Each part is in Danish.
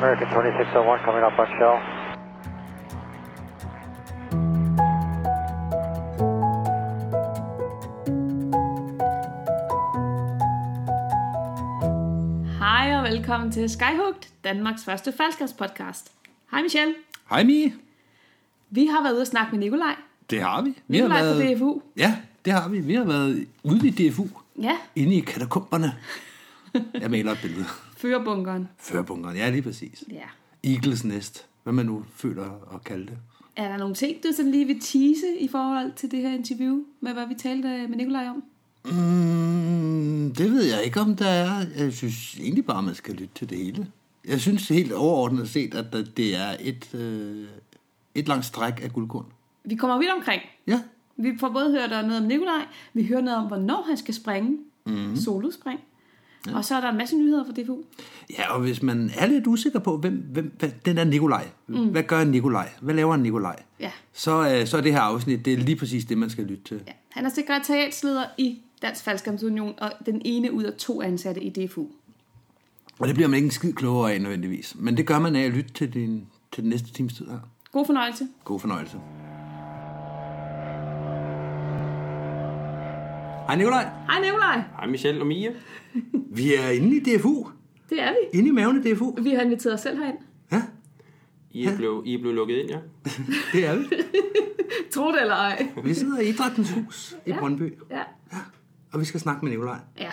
American 2601 coming up on shell. Hej og velkommen til Skyhugt, Danmarks første faldskabspodcast. Hej Michelle. Hej Mie. Vi har været ude og snakke med Nikolaj. Det har vi. vi Nikolaj har fra DFU. Ja, det har vi. Vi har været ude i DFU. Ja, Inde i katakomberne. Jeg maler et billede. Førbunkeren, ja lige præcis. Ja. Eagles Nest. Hvad man nu føler at kalde det. Er der nogle ting, du sådan lige vil tease i forhold til det her interview, med hvad vi talte med Nikolaj om? Mm, det ved jeg ikke, om der er. Jeg synes egentlig bare, man skal lytte til det hele. Jeg synes helt overordnet set, at det er et, øh, et langt stræk af guldkorn. Vi kommer vidt omkring. Ja, Vi får både hørt noget om Nikolaj, vi hører noget om, hvornår han skal springe, mm. solospring, ja. og så er der en masse nyheder fra DFU. Ja, og hvis man er lidt usikker på, hvem, hvem hvad, den der Nikolaj, mm. hvad gør Nikolaj? Hvad laver en Nikolaj? Ja. Så, øh, så er det her afsnit, det er lige præcis det, man skal lytte til. Ja. Han er sekretariatsleder i Dansk Faldskabsunion, og den ene ud af to ansatte i DFU. Og det bliver man ikke en skid klogere af nødvendigvis. Men det gør man af at lytte til, din, til den næste times tid her. God fornøjelse. God fornøjelse. Hej Nikolaj. Hej Nikolaj. Hej Michelle og Mia. Vi er inde i DFU. Det er vi. Inde i maven i DFU. Vi har inviteret os selv herind. Ja, I er, blevet, I er blevet lukket ind, ja? det er vi. Tro det eller ej. Vi sidder i Idrættens Hus i Brøndby, Ja. og vi skal snakke med Nikolaj. ja.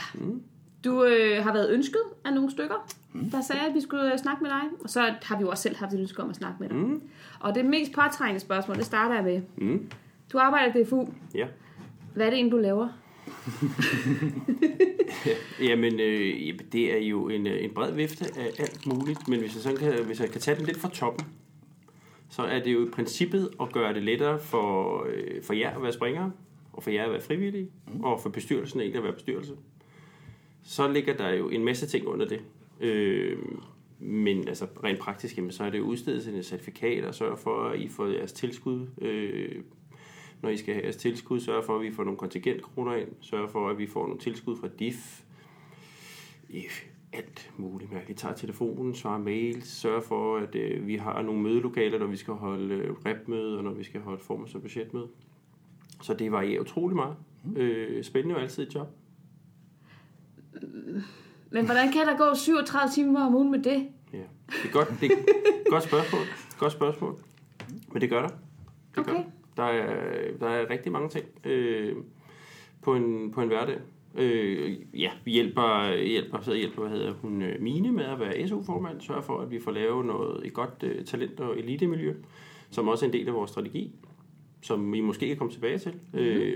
Du øh, har været ønsket af nogle stykker, der sagde, at vi skulle øh, snakke med dig. Og så har vi jo også selv haft et ønske om at snakke med dig. Mm. Og det mest påtrængende spørgsmål, det starter jeg med. Mm. Du arbejder i DFU. Ja. Hvad er det egentlig, du laver? Jamen, øh, det er jo en, øh, en bred vifte af alt muligt, men hvis jeg, sådan kan, hvis jeg kan tage den lidt fra toppen, så er det jo i princippet at gøre det lettere for, øh, for jer at være springere, og for jer at være frivillige, mm. og for bestyrelsen egentlig at være bestyrelse. Så ligger der jo en masse ting under det. Øh, men altså rent praktisk, jamen, så er det udstedelse af certifikater, sørge for, at I får jeres tilskud øh, når I skal have jeres tilskud, sørge for, at vi får nogle kontingentkroner ind, sørge for, at vi får nogle tilskud fra DIF, I alt muligt mærkeligt. Tager telefonen, svarer mails, sørge for, at øh, vi har nogle mødelokaler, når vi skal holde øh, repmøde, og når vi skal holde forms- og budgetmøde. Så det varierer utrolig meget. Øh, spændende jo altid et job. Men hvordan kan der gå 37 timer om ugen med det? Ja. Det er godt, det er godt spørgsmål. Godt spørgsmål. Men det gør der. Det gør Okay. der. Der er, der er rigtig mange ting øh, på, en, på en hverdag. Øh, ja, vi hjælper, hjælper, så hjælper hvad hedder hun, øh, Mine med at være SU-formand, sørger for, at vi får lavet noget, et godt øh, talent- og elitemiljø, som også er en del af vores strategi, som vi måske kan komme tilbage til. Mm-hmm. Øh,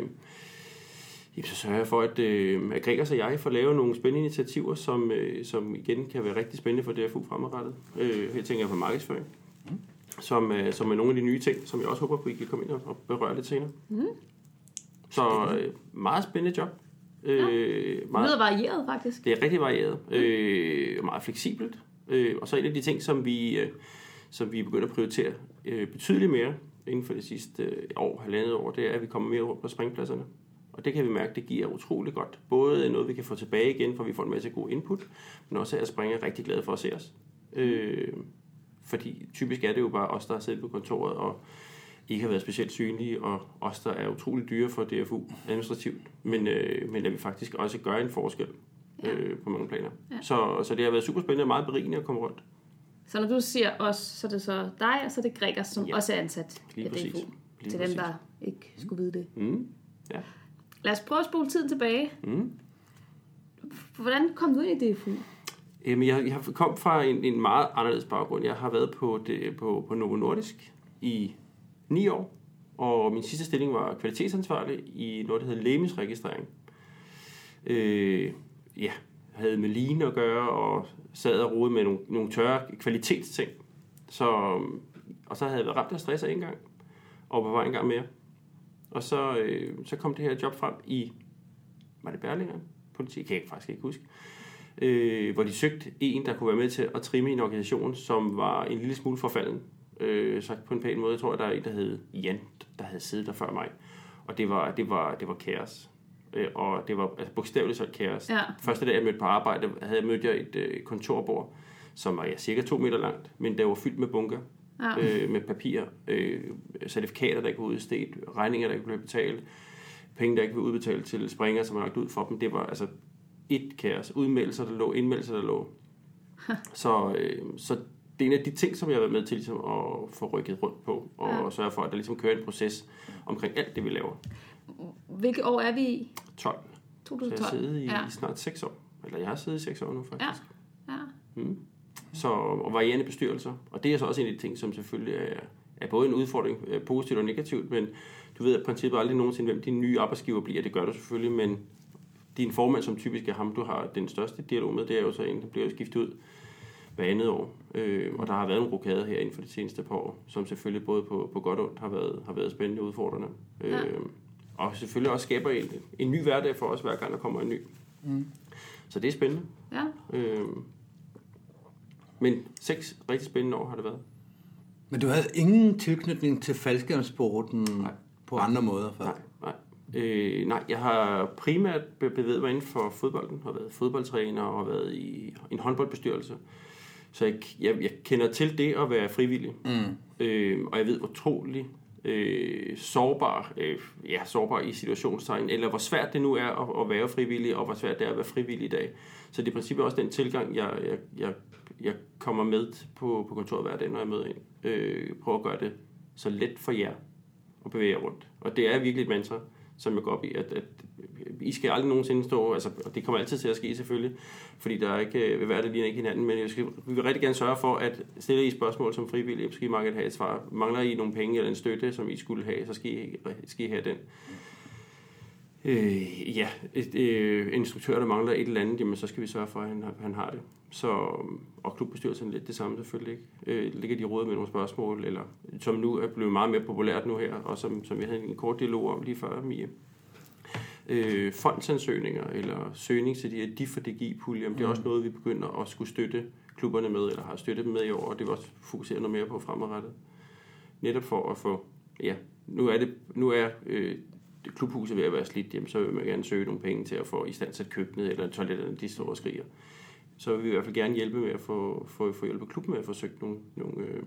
jamen, så sørger jeg for, at, øh, at Gregers og jeg får lavet nogle spændende initiativer, som, øh, som igen kan være rigtig spændende for DFU fremadrettet. Øh, her tænker jeg på markedsføring som, øh, som er nogle af de nye ting, som jeg også håber på, I kan komme ind og, berøre lidt senere. Mm. Så øh, meget spændende job. Øh, Det lyder meget, varieret, faktisk. det er rigtig varieret. Øh, og meget fleksibelt. Øh, og så en af de ting, som vi, øh, som vi er begyndt at prioritere øh, betydeligt mere inden for det sidste øh, år, halvandet år, det er, at vi kommer mere rundt på springpladserne. Og det kan vi mærke, det giver utrolig godt. Både noget, vi kan få tilbage igen, for vi får en masse god input, men også at springe er rigtig glade for at se os. Øh, fordi typisk er det jo bare os, der har siddet på kontoret og ikke har været specielt synlige, og os, der er utrolig dyre for DFU administrativt, men, øh, men at vi faktisk også gør en forskel øh, på mange planer. Ja. Ja. Så, så det har været super spændende og meget berigende at komme rundt. Så når du siger os, så er det så dig, og så er det Gregers, som Ja. også er ansat Lige i præcis. DFU. Lige Til dem, præcis. der ikke skulle vide det. Mm. Ja. Lad os prøve at spole tiden tilbage. Mm. Hvordan kom du ind i DFU? Øh, Jamen, jeg, jeg kom fra en, en meget anderledes baggrund. Jeg har været på, det, på, på Novo Nordisk i ni år, og min sidste stilling var kvalitetsansvarlig i noget, der hedder lægemiddelregistrering. Øh, ja, havde med line at gøre, og sad og rode med nogle, nogle tørre kvalitetsting. Så, og så havde jeg været ramt af stress en gang, og på vej en gang mere. Og så, øh, så kom det her job frem i, var det Berlinger? Politi, kan jeg faktisk ikke huske øh, hvor de søgte en, der kunne være med til at trimme en organisation, som var en lille smule forfalden. Øh, sagt på en pæn måde, jeg tror, der er en, der hed Jan, der havde siddet der før mig. Og det var, det var, det var kaos. Øh, og det var altså, bogstaveligt så kaos. Ja. Første dag, jeg mødte på arbejde, havde jeg mødt jeg et øh, kontorbord, som var ja, cirka to meter langt, men der var fyldt med bunker Ja. øh, med papir, øh, certifikater, der ikke var udstedt, regninger, der ikke blev betalt, penge, der ikke blev udbetalt til springere, som var lagt ud for dem. Det var altså et kaos. Udmeldelser, der lå, indmeldelser, der lå. Så, øh, så det er en af de ting, som jeg har været med til ligesom, at få rykket rundt på, og Ja. sørge for, at der ligesom kører en proces omkring alt det, vi laver. Hvilke år er vi i? 12. Så jeg har 2012? siddet i Ja. snart 6 år. Eller jeg har siddet i 6 år nu, faktisk. Ja. ja. Så, og varierende bestyrelser. Og det er så også en af de ting, som selvfølgelig er, er både en udfordring, øh, positivt og negativt, men du ved at princippet aldrig nogensinde, hvem din nye arbejdsgiver bliver. Det gør du selvfølgelig, men din formand, som typisk er ham, du har den største dialog med, det er jo så en, der bliver skiftet ud hver andet år. Øh, og der har været en rokade her inden for de seneste par år, som selvfølgelig både på, på godt og ondt har været, har været spændende og udfordrende. Øh, og selvfølgelig også skaber en, en ny hverdag for os, hver gang der kommer en ny. Mm. Så det er spændende. ja. Øh, men seks rigtig spændende år har det været. Men du havde ingen tilknytning til faldskærmsporten på andre måder før? Nej. Øh, nej, jeg har primært be- bevæget mig inden for fodbolden, har været fodboldtræner og har været i en håndboldbestyrelse. Så jeg, jeg, jeg kender til det at være frivillig. Mm. Øh, og jeg ved, hvor utrolig øh, sårbar, øh, ja, sårbar i situationstegn, eller hvor svært det nu er at, at være frivillig, og hvor svært det er at være frivillig i dag. Så det er i princippet også den tilgang, jeg, jeg, jeg, jeg kommer med på, på kontoret hver dag, når jeg møder ind. Øh, prøver at gøre det så let for jer at bevæge jer rundt. Og det er virkelig et mantra, som jeg går op i, at, at I skal aldrig nogensinde stå, altså, og det kommer altid til at ske selvfølgelig, fordi der er ikke, øh, vil være, det lige ikke hinanden, men jeg skal, vi vil rigtig gerne sørge for, at stille I spørgsmål som frivillige, så skal I mange have et svar. Mangler I nogle penge eller en støtte, som I skulle have, så skal I, skal I have den. Øh, ja, et, øh, en instruktør, der mangler et eller andet, jamen så skal vi sørge for, at han, har- han har det. Så, og klubbestyrelsen lidt det samme selvfølgelig. Ikke? Øh, ligger de råd med nogle spørgsmål, eller som nu er blevet meget mere populært nu her, og som, som vi havde en kort dialog om lige før, Mie. Øh, fondsansøgninger, eller søgning til de her DIF og DGI-puljer, det er også noget, vi begynder at skulle støtte klubberne med, eller har støttet dem med i år, og det vil også fokusere noget mere på fremadrettet. Netop for at få, ja, nu er, det, nu er øh, klubhuset ved at være slidt, jamen, så vil man gerne søge nogle penge til at få i stand til køkkenet, eller toiletterne, de står og skriger. Så vil vi i hvert fald gerne hjælpe med at få, få, få hjælpe klubben med at få søgt nogle, nogle, øh,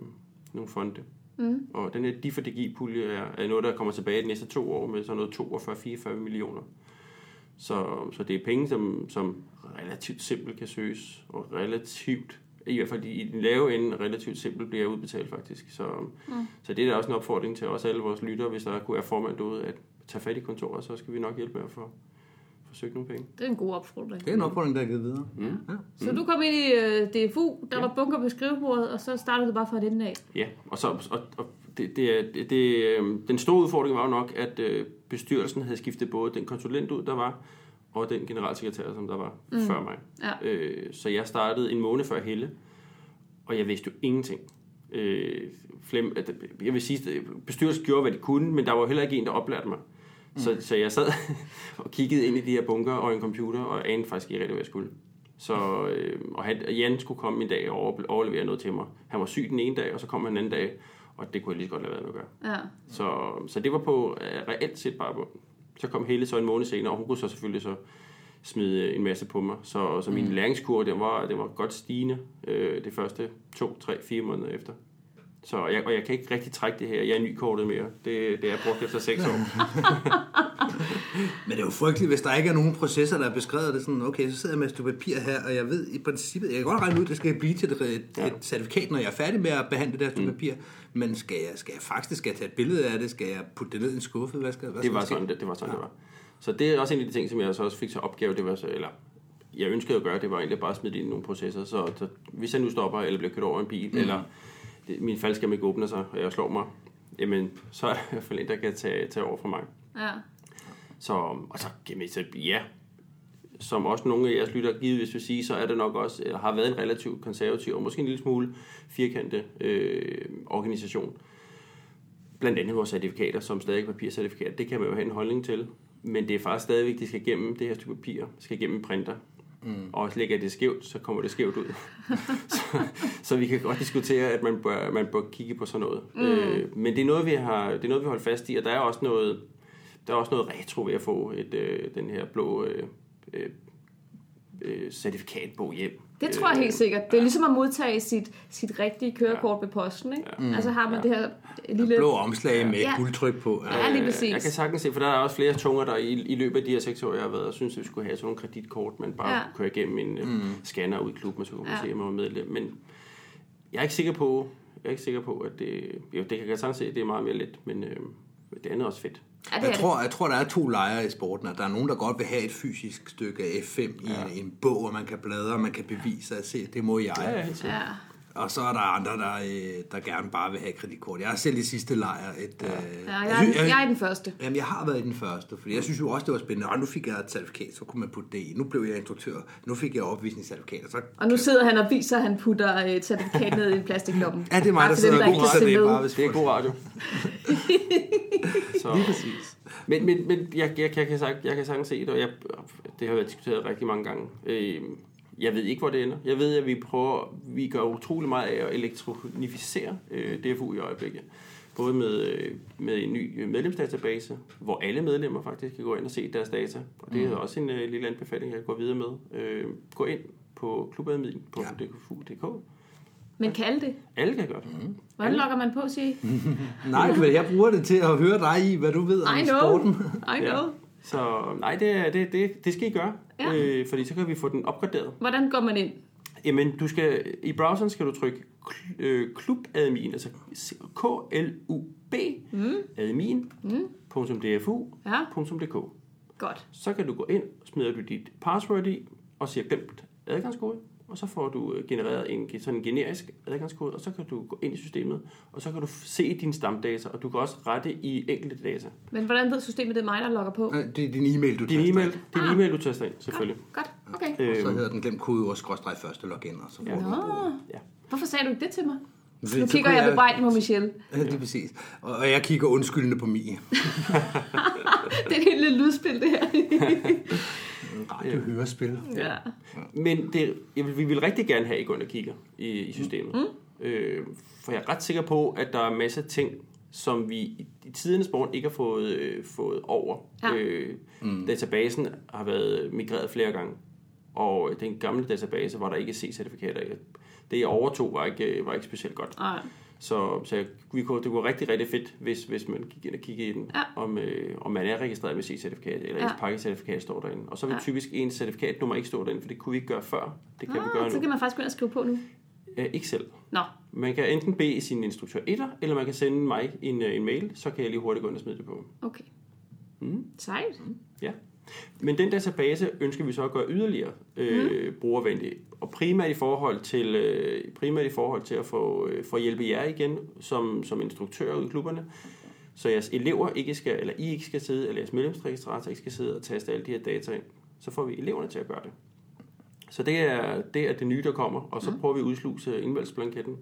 nogle fonde. Mm. Og den her DIFA-DGI-pulje er, er noget, der kommer tilbage de næste to år med sådan noget 42-44 millioner. Så, så det er penge, som, som relativt simpelt kan søges, og relativt, i hvert fald i den lave ende, relativt simpelt bliver udbetalt faktisk. Så, mm. så det er da også en opfordring til os alle vores lyttere, hvis der kunne være formand derude, at tage fat i kontoret, så skal vi nok hjælpe med at få, få søgt nogle penge. Det er en god opfordring. Det er en opfordring, der er givet videre. Mm. Ja. Så du kom ind i øh, DFU, der var bunker på skrivebordet, og så startede du bare fra den af. Ja, og, så, og, og det, det, er- det, det, øh, den store udfordring var jo nok, at øh, bestyrelsen havde skiftet både den konsulent ud, der var, og den generalsekretær, som der var mm. før mig. Ja. Øh, så jeg startede en måned før Helle, og jeg vidste jo ingenting. Øh, flem, at, jeg vil sige, at bestyrelsen gjorde, hvad de kunne, men der var heller ikke en, der oplærte mig. Mm. Så, så jeg sad og kiggede ind i de her bunker og en computer, og anede faktisk ikke rigtig, hvad jeg skulle. Så, øh, og han, Jan skulle komme en dag og over- overlevere noget til mig. Han var syg den ene dag, og så kom han den anden dag, og det kunne jeg lige så godt lade være med at gøre. Ja. Så, så det var på øh, reelt set bare på. Så kom Helle så en måned senere, og hun kunne så selvfølgelig så smide en masse på mig. Så, så min mm. læringskurve, den var, den var godt stigende øh, det første to, tre, fire måneder efter. Så jeg, og jeg kan ikke rigtig trække det her. Jeg er nykortet mere. Det, det er brugt efter seks år. Men det er jo frygteligt, hvis der ikke er nogen processer, der er beskrevet. Det sådan, okay, så sidder jeg med et stykke papir her, og jeg ved i princippet, jeg kan godt regne ud, at det skal blive til et, et, Ja. certifikat, når jeg er færdig med at behandle det der stykke mm. papir. Men skal jeg, skal jeg faktisk skal jeg tage et billede af det? Skal jeg putte det ned i en skuffe? Hvad skal, hvad Det skal var ske? sådan, det, det var sådan, ja. det var. Så det er også en af de ting, som jeg så også fik til opgave, det var så, eller jeg ønskede at gøre, det var egentlig bare at smide ind i nogle processer. Så, så hvis jeg nu stopper, eller bliver kørt over en bil, mm. eller det, min faldskærm ikke åbner sig, og jeg slår mig, jamen, så er jeg fald en, der kan tage, tage over for mig. Ja. Så, og så, jamen, så ja, som også nogle af jeres lytter givetvis vil sige, så er det nok også, har været en relativt konservativ, og måske en lille smule firkantet øh, organisation. Blandt andet vores certifikater, som stadig er papircertifikat, det kan man jo have en holdning til. Men det er faktisk stadigvæk, de skal igennem det her stykke papir, skal igennem en printer. Mm. Og lægger det skævt, så kommer det skævt ud. så, så vi kan godt diskutere, at man bør, man bør kigge på sådan noget. Mm. Øh, men det er noget, vi har, det er noget, vi holder fast i, og der er også noget, der er også noget retro ved at få et, øh, den her blå øh, øh, øh, certifikatbog hjem. Det tror jeg Øh, helt sikkert. Det er ligesom at modtage sit, sit rigtige kørekort ved posten, ikke? Ja. Altså har man det her lille... Blå omslag med Ja. guldtryk på. Ja. Ja, lige Øh, præcis. Jeg kan sagtens se, for der er også flere tunger, der i, i løbet af de her seks år, jeg har været, og synes, at vi skulle have sådan nogle kreditkort, man bare Ja. ja. køre igennem en mm. scanner ud i klubben, og så kunne man Ja. ja. se, at man var medlem. Men jeg er ikke sikker på, jeg er ikke sikker på, at det, jo, det kan jeg sagtens se, at det er meget mere let, men øh, det andet er også fedt. Ja, det Jeg tror, jeg tror, der er to lejre i sporten. At der er nogen, der godt vil have et fysisk stykke af F5 i en, en bog, og man kan bladre, og man kan bevise at se, det må jeg. Ja, ja, Og så er der andre, der, øh, der gerne bare vil have kreditkort. Jeg er selv i sidste lejr. Et, ja. Øh, ja jeg, er, jeg er den første. Jamen, jeg har været i den første, fordi jeg synes jo også, det var spændende. Og nu fik jeg et certifikat, så kunne man putte det i. Nu blev jeg instruktør. Nu fik jeg opvisningscertifikat, og så... Og nu sidder han og viser, at han putter øh, et certifikat ned i plastikloppen. Ja, det er mig, Bare der sidder og se det. med. Bare hvis Det er god radio. så, Lige præcis. Men, men, men jeg, jeg, jeg, kan sagt, jeg kan sagtens se det, og jeg, det har været diskuteret rigtig mange gange. Øh, jeg ved ikke, hvor det ender. Jeg ved, at vi prøver, vi gør utrolig meget af at elektronificere øh, DFU i øjeblikket. Både med, øh, med en ny medlemsdatabase, hvor alle medlemmer faktisk kan gå ind og se deres data. Og det er også en øh, lille anbefaling, jeg går videre med. Øh, gå ind på klubadmin på Ja. ja. DFU.dk. Men kan alle det? Alle kan gøre det. Mm. Hvordan logger man på, siger I? Nej, men jeg bruger det til at høre dig i, hvad du ved om I know. sporten. I know. Så nej, det, det, det, det skal I gøre, Ja. øh, fordi så kan vi få den opgraderet. Hvordan går man ind? Jamen, du skal, i browseren skal du trykke øh, klubadmin, altså K-L-U-B, mm. admin, mm. Ja. Godt. Så kan du gå ind, smider du dit password i, og siger glemt adgangskode, og så får du øh, genereret en sådan en generisk adgangskode, og så kan du gå ind i systemet, og så kan du se dine stamdata, og du kan også rette i enkelte data. Men hvordan ved systemet, det er mig, der logger på? Det er din e-mail, du Din taster e-mail, din Ah. e-mail du taster ind, selvfølgelig. Godt, okay. ind. Så Øhm, hedder den glemt kodeord skråstreg første login, og så får Ja. du ja. hvorfor sagde du ikke det til mig? det. Nu kigger jeg bebrejdet på Michelle. Ja, det er præcis. Og og jeg kigger undskyldende på Mie. Det er et helt lille lydspil, det her. Radiohørespil. ja. Men det, jeg vil, vi vil rigtig gerne have, at I går ind og kigger i, i systemet. Mm. Øh, for jeg er ret sikker på, at der er masser af ting, som vi i, i tidernes morgen ikke har fået, øh, fået over. Ja. Øh, mm. Databasen har været migreret flere gange. Og den gamle database, hvor der ikke er C-certifikater, det jeg overtog var ikke, var ikke specielt godt. Nej. Så, så jeg, vi kunne, det kunne rigtig, rigtig fedt, hvis, hvis man gik ind og kiggede i den, Ja. om, øh, om man er registreret med C-certifikat, eller Ja. ens pakkecertifikat står derinde. Og så vil Ja. typisk ens certifikatnummer ikke stå derinde, for det kunne vi ikke gøre før. Det kan vi gøre Ah, så nu. kan man faktisk gå ind og skrive på nu. Øh, ikke selv. Nå, Man kan enten bede sin instruktør etter, eller man kan sende mig en, øh, en mail, så kan jeg lige hurtigt gå ind og smide det på. okay. Mm. Sejt. Ja. Men den database ønsker vi så at gøre yderligere øh, Mm. brugervenlig. Og primært i forhold til, øh, primært i forhold til at få, øh, få hjælpe jer igen som, som instruktører ude i klubberne. Så jeres elever ikke skal, eller I ikke skal sidde, eller jeres medlemsregistrator ikke skal sidde og taste alle de her data ind. Så får vi eleverne til at gøre det. Så det er det, er det nye, der kommer. Og så prøver vi at udsluse indvalgsblanketten,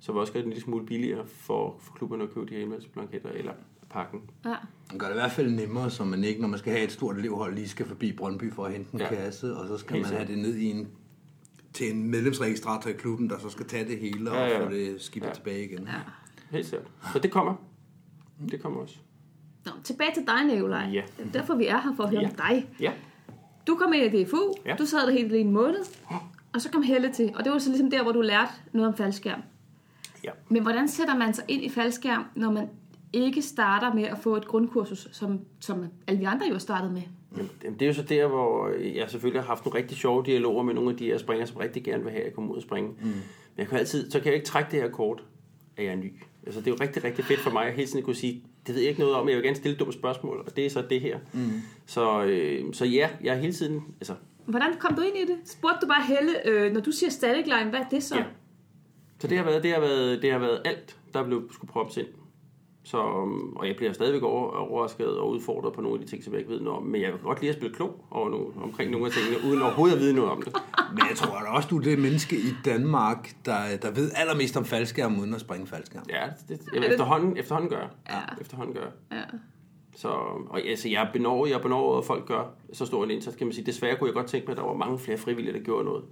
så vi også gør det en lille smule billigere for, for klubberne at købe de her indvalgsblanketter, eller pakken. Ja. Det gør det i hvert fald nemmere, så man ikke, når man skal have et stort elevhold, lige skal forbi Brøndby for at hente en Ja. kasse, og så skal Helt man have det ned i en til en medlemsregistrator i klubben, der så skal tage det hele og Ja, ja. få det skibet Ja. tilbage igen. ja. Helt sikkert. Så det kommer. Det kommer også. Nå, tilbage til dig, Nicolaj. Ja. Det er derfor, vi er her for at høre Ja. om dig. Ja. Du kom ind i DFU, Ja. du sad der helt i en måned, og så kom Helle til. Og det var så ligesom der, hvor du lærte noget om faldskærm. Ja. Men hvordan sætter man sig ind i faldskærm, når man ikke starter med at få et grundkursus, som, som alle vi andre jo har startet med? Jamen, det er jo så der, hvor jeg selvfølgelig har haft nogle rigtig sjove dialoger med nogle af de her springere, som rigtig gerne vil have, at jeg kommer ud og springe. Mm. Men jeg kan altid, så kan jeg ikke trække det her kort, at jeg er ny. Altså, det er jo rigtig, rigtig fedt for mig at hele tiden kunne sige, det ved jeg ikke noget om, jeg vil gerne stille dumme spørgsmål, og det er så det her. Mm. Så, øh, så ja, jeg er hele tiden, altså, Hvordan kom du ind i det? Spurgte du bare Helle, øh, når du siger static line, hvad er det så? Ja. Så det har været, det har været, det har været alt, der blev skulle proppes ind. Så, um, og jeg bliver stadigvæk over, overrasket og udfordret på nogle af de ting, som jeg ikke ved noget om. Men jeg kan godt lide at spille klog over nogle, omkring nogle af tingene, uden overhovedet at vide noget om det. Men jeg tror da også, du er det menneske i Danmark, der, der ved allermest om faldskærm, uden at springe faldskærm. Ja, det, jeg, efterhånden, efterhånden gør jeg. Ja. Efterhånden gør. Ja. Så og, altså, jeg er benovet, jeg er benovet, at folk gør så stor en indsats, kan man sige. Desværre kunne jeg godt tænke mig, at der var mange flere frivillige, der gjorde noget.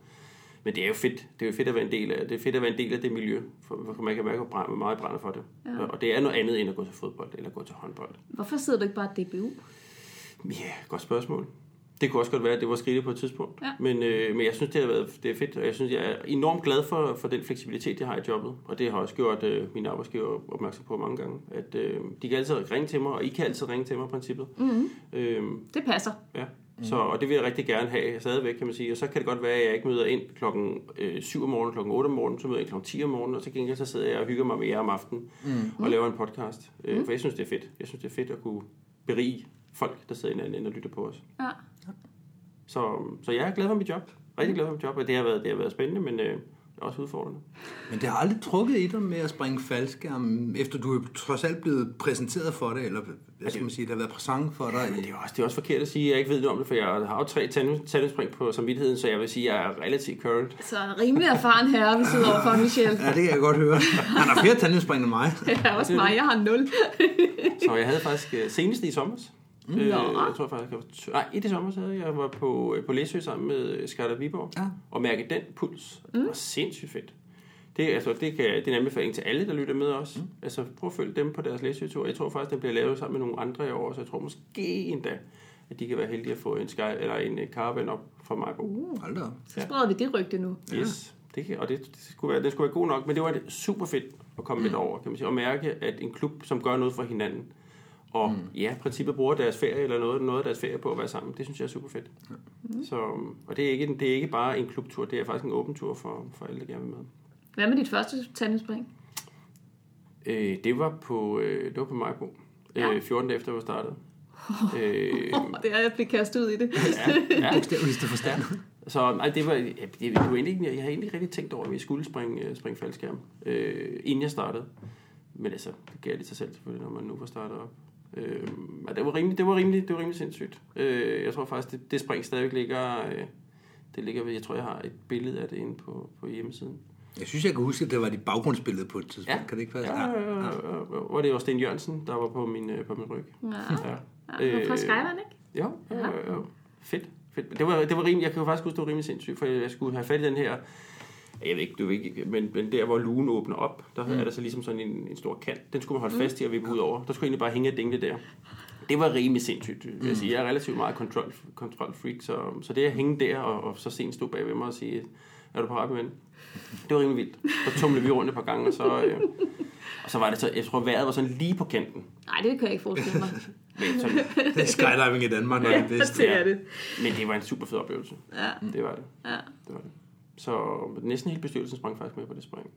Men det er jo fedt. Det er jo fedt at være en del af, det er fedt at være en del af det miljø, for for man kan mærke, hvor meget brænder for det. Ja. Og det er noget andet end at gå til fodbold eller gå til håndbold. Hvorfor sidder du ikke bare i DBU? Ja, godt spørgsmål. Det kunne også godt være, at det var skridtet på et tidspunkt. Ja. Men, øh, men jeg synes, det har været det er fedt, og jeg synes, jeg er enormt glad for, for den fleksibilitet, jeg har i jobbet. Og det har også gjort øh, mine arbejdsgiver opmærksom på mange gange. At øh, de kan altid ringe til mig, og I kan altid ringe til mig i princippet. Mm-hmm. Øh, Det passer. Ja. Så, og det vil jeg rigtig gerne have stadigvæk, kan man sige. Og så kan det godt være, at jeg ikke møder ind klokken øh, 7 om morgenen, klokken 8 om morgenen, så møder jeg klokken 10 om morgenen, og så gengæld så sidder jeg og hygger mig med jer om aftenen mm. og laver en podcast. Øh, For jeg synes, det er fedt. Jeg synes, det er fedt at kunne berige folk, der sidder i en anden ende og lytter på os. Ja. Så, så jeg er glad for mit job. Rigtig glad for mit job, og det har været, det har været spændende, men øh, også udfordrende. Men det har aldrig trukket i dig med at springe faldskærm, efter du er trods alt blevet præsenteret for det, eller hvad skal man sige, der har været præsent for dig. Men det er, også, det er også forkert at sige, at jeg ikke ved noget om det, for jeg har jo tre tandemspring på samvittigheden, så jeg vil sige, at jeg er relativt current. Så rimelig erfaren herre, vi sidder overfor, Michelle. Ja, det kan jeg godt høre. Han har flere tandemspring end mig. Det er også mig, jeg har nul. Så jeg havde faktisk øh, senest i sommer. Mm. Øh, jeg tror faktisk, jeg var, t- nej, i det sommer havde jeg, var på, øh, på Læsø sammen med Skarter Viborg, Ja. og mærke den puls. Det var sindssygt fedt. Det, altså, det, kan, det er en anbefaling til alle, der lytter med os. Mm. Altså, prøv at følge dem på deres Læsø-tur. Jeg tror faktisk, den bliver lavet sammen med nogle andre i år, så jeg tror måske endda, at de kan være heldige at få en, sky, eller en øh, caravan op fra Marco. Uh. Hold da. Så spreder vi det rygte nu. Yes. Det kan, og det, det, skulle være, det skulle være god nok, men det var det super fedt at komme lidt over, kan man sige. Og mærke, at en klub, som gør noget for hinanden, og mm. ja, i princippet bruger deres ferie eller noget, noget af deres ferie på at være sammen, det synes jeg er super fedt. Mm. Så, og det er, ikke, det er ikke bare en klubtur, det er faktisk en åben tur for, for alle, der gerne vil med. Hvad med dit første tandemspring? Øh, det var på, øh, det var på Majbo, Ja. øh, 14 dage efter, jeg var startet. øh, Det er, jeg blev kastet ud i det. ja, ja. Bogstaveligste forstand. Så nej, det var, det, det var egentlig, ikke- jeg havde egentlig ikke rigtig tænkt over, at vi skulle springe, øh, springe faldskærm, øh, inden jeg startede. Men altså, det gav lidt sig selv selvfølgelig, når man nu var startet op. Øh, men det var rimelig, det var rimelig, det var rimelig sindssygt. Øh, jeg tror faktisk, det, det spring stadigvæk ligger, øh, det ligger ved, jeg tror, jeg har et billede af det inde på, på hjemmesiden. Jeg synes, jeg kan huske, at det var dit baggrundsbillede på et tidspunkt. Kan det ikke være? Ja, ja, ja, ja, ja. Og det var Sten Jørgensen, der var på min, øh, på min ryg. Ja. Ja. Ja, fra Skyland, ikke? Jo, jo, jo, jo. Fedt. Fedt. Det var, det var rimelig, jeg kan jo faktisk huske, det var rimelig sindssygt, for jeg skulle have fat i den her, jeg ved ikke, du ved ikke, men, men der hvor lugen åbner op, der mm. er der så ligesom sådan en, en stor kant. Den skulle man holde mm. fast i og vippe ud over. Der skulle egentlig bare hænge og dingle der. Det var rimelig sindssygt, vil jeg sige. Jeg er relativt meget kontrol, kontrol freak, så, så det at hænge der, og, og så sent stå bag ved mig og sige, er du med ven? Det var rimelig vildt. Så tumlede vi rundt et par gange, og så, øh, og så var det så, jeg tror vejret var sådan lige på kanten. Nej, det kan jeg ikke forestille mig. Men, sådan, Det er skydiving i Danmark, når det er bedst. det er det. men det var en super fed oplevelse. Ja. Det var det. ja. det, var det. Så næsten hele bestyrelsen sprang faktisk med på det spring.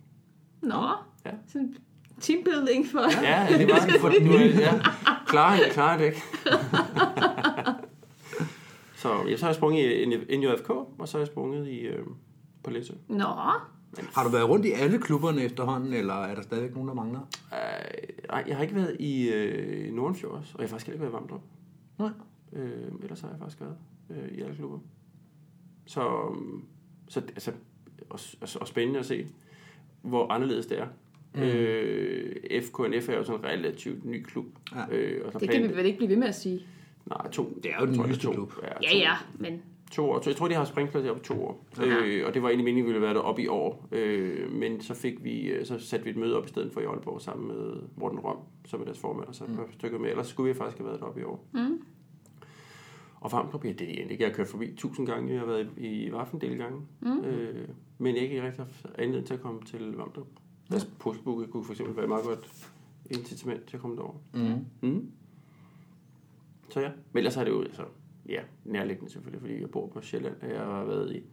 Nå, Ja. sådan teambuilding for... Ja, ja det var det. For, du, ja, klar, jeg klarer det ikke. så, ja, så har jeg sprunget i NJFK, og så har jeg sprunget i, øh, på Læsø. Nå, Har du været rundt i alle klubberne efterhånden, eller er der stadigvæk nogen, der mangler? Øh, nej, jeg har ikke været i øh, Nordenfjord også, og jeg har faktisk ikke været i Vamdrup. Nej. Øh, ellers har jeg faktisk været øh, i alle klubber. Så, øhm, så altså, og, og, og spændende at se, hvor anderledes det er. Mm. Øh, FKNF er jo sådan en relativt ny klub. Ja. Øh, og så det kan vi vel ikke blive ved med at sige. Nej, to. Det er jo den nyeste to. klub. Ja, Ja, to, ja, men To år. Så jeg tror, de har springplads på to år. Øh, og det var egentlig meningen, at vi ville være deroppe i år. Øh, men så fik vi, øh, så satte vi et møde op i stedet for i Aalborg sammen med Morten Røm, som er deres formand, og så mm. et stykke med. Ellers skulle vi faktisk have været deroppe i år. Mm. Og Vamdrup, ja, det er ikke. Jeg har kørt forbi tusind gange. Jeg har været i, i Vaffen del gange. Mm. Øh, men ikke rigtig haft anledning til at komme til Vamdrup. Deres postbooket kunne for eksempel være et meget godt incitament til at komme derover. Mm. Mm. Så ja, men ellers er det jo altså, ja, nærliggende selvfølgelig, fordi jeg bor på Sjælland, og jeg har været i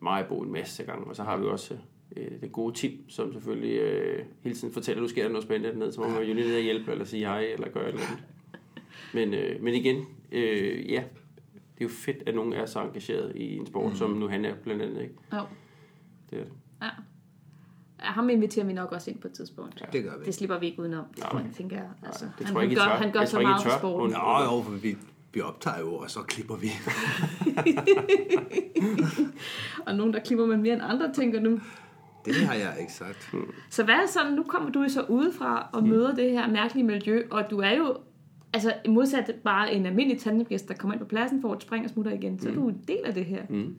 Majbo en masse gange, og så har vi også øh, det gode team, som selvfølgelig øh, hele tiden fortæller, at nu sker der noget spændende dernede, så må man jo lige ned og hjælpe, eller sige hej, eller gøre et eller andet. Men, øh, men igen, øh, ja, det er jo fedt, at nogen er så engageret i en sport, mm. som nu han er blandt andet, ikke? jo. Det er det. Ja. ja. ham inviterer vi nok også ind på et tidspunkt. Det gør vi. Det slipper vi ikke udenom, Nej. det tænker jeg. Altså, det han, tror jeg ikke, gør, tør. han gør Jeg så tror meget for sporten. Nå jo, for vi, vi optager jo, og så klipper vi. Og nogen, der klipper med mere end andre, tænker nu. Det har jeg ikke sagt. Så hvad er sådan, nu kommer du så udefra og møder det her mærkelige miljø, og du er jo, altså modsat bare en almindelig tandemgæst, der kommer ind på pladsen for at springe og smutter igen, så er du en del af det her. Mm.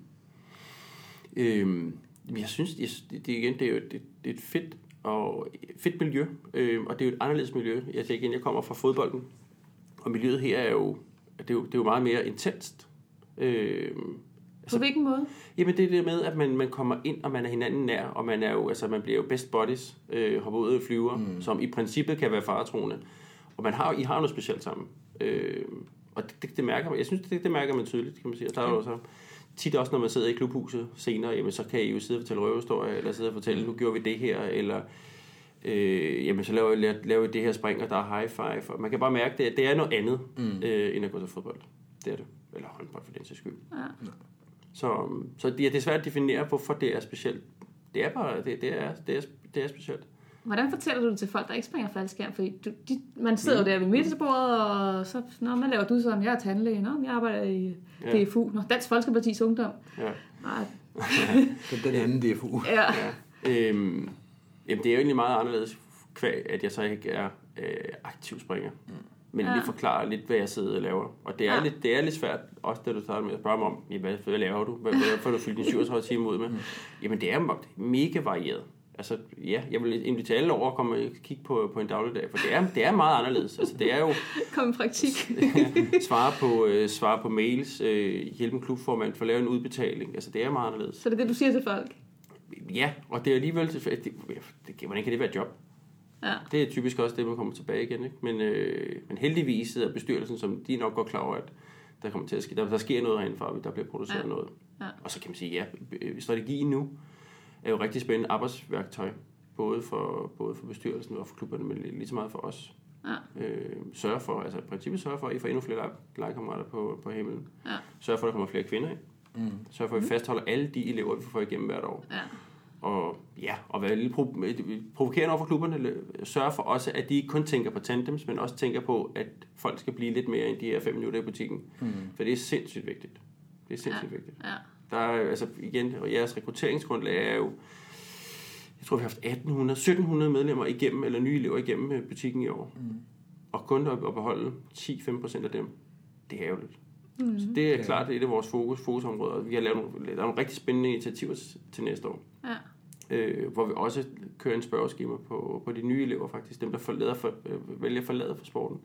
Øhm, men jeg synes, det, det, igen, det er jo det, det er et fedt, og, fedt miljø, øhm, og det er jo et anderledes miljø. Jeg, igen, jeg kommer fra fodbolden, og miljøet her er jo, det er jo, det er jo meget mere intenst. Øh, På hvilken måde? Jamen det er det med, at man, man kommer ind, og man er hinanden nær, og man er jo, altså man bliver jo best buddies, øh, hopper ud og flyver, mm. som i princippet kan være faretroende. Og man har, I har noget specielt sammen. Øh, og det, det, det, mærker man. Jeg synes, det, det mærker man tydeligt, kan man sige. Og der er jo så tit også, når man sidder i klubhuset senere, jamen så kan I jo sidde og fortælle røvehistorier, eller sidde og fortælle, nu gjorde vi det her, eller øh, jamen så laver jeg laver jeg det her spring, og der er high five. Og man kan bare mærke, det, det er noget andet, mm. øh, end at gå til fodbold. Det er det. Eller håndbold for den sags skyld. Ja. Så, så det, er- det er svært at definere, hvorfor det er specielt. Det er bare, det, det, er, det, er, det er specielt. Hvordan fortæller du det til folk, der ikke springer faldskærm? Fordi du, de, man sidder jo der ved middagsbordet, og så, Nå, hvad laver du så? Jeg er tandlæge. Nå, jeg arbejder i Ja. DFU. Nå, Dansk Folkeparti's Ungdom. Ja. Nej, Den, den anden DFU. ja. Ja. Øhm, jamen, det er jo egentlig meget anderledes, kvæg, at jeg så ikke er øh, aktiv springer. Men Ja. lige forklare lidt, hvad jeg sidder og laver. Og det er, Ja. lidt, det er lidt svært, også da du starter med at spørge mig om, hvad, hvad laver du? Hvad, hvad får du fyldt din 37 timer ud med? Jamen, det er me- mega varieret. Altså, ja, jeg vil invitere alle over at komme og kigge på, på en dagligdag, for det er, det er meget anderledes. Altså, det er jo, Kom i praktik. svare på, øh, svare på mails, øh, hjælpe en klubformand for at lave en udbetaling. Altså, det er meget anderledes. Så det er det, du siger til folk? Ja, og det er alligevel... Det, det, det, hvordan kan det være et job? Ja. Det er typisk også det, man kommer tilbage igen. Ikke? Men, øh, men heldigvis sidder bestyrelsen, som de er nok godt klar over, at der kommer til at ske, der, der sker noget herindefra, der bliver produceret Ja. ja. noget. Ja. Og så kan man sige, ja, øh, strategien nu er jo rigtig spændende arbejdsværktøj, både for, både for bestyrelsen og for klubberne, men lige så meget for os. Ja. Øh, sørge for, altså i princippet sørge for, at I får endnu flere lege- legekammerater på, på himlen. Ja. Sørge for, at der kommer flere kvinder ind. Mm. Sørge for, at vi fastholder alle de elever, vi får igennem hvert år ja. og ja, og være lidt pro- provokerende over for klubberne, sørge for også, at de ikke kun tænker på tandems, men også tænker på, at folk skal blive lidt mere end de her fem minutter i butikken. Mm. For det er sindssygt vigtigt. Det er sindssygt ja. vigtigt. ja. Der er, altså igen, og jeres rekrutteringsgrundlag er jo, jeg tror, vi har haft 1800, 1700 medlemmer igennem, eller nye elever igennem øh, butikken i år. Mm. Og kun at, at beholde 10-15 procent af dem, det er ærgerligt. Mm. Så det er klart, det er et af vores fokus, fokusområder. Vi har lavet nogle, der er nogle rigtig spændende initiativer til næste år ja. Øh, hvor vi også kører en spørgeskema på, på de nye elever faktisk, dem der forlader for, øh, vælger at forlade for sporten.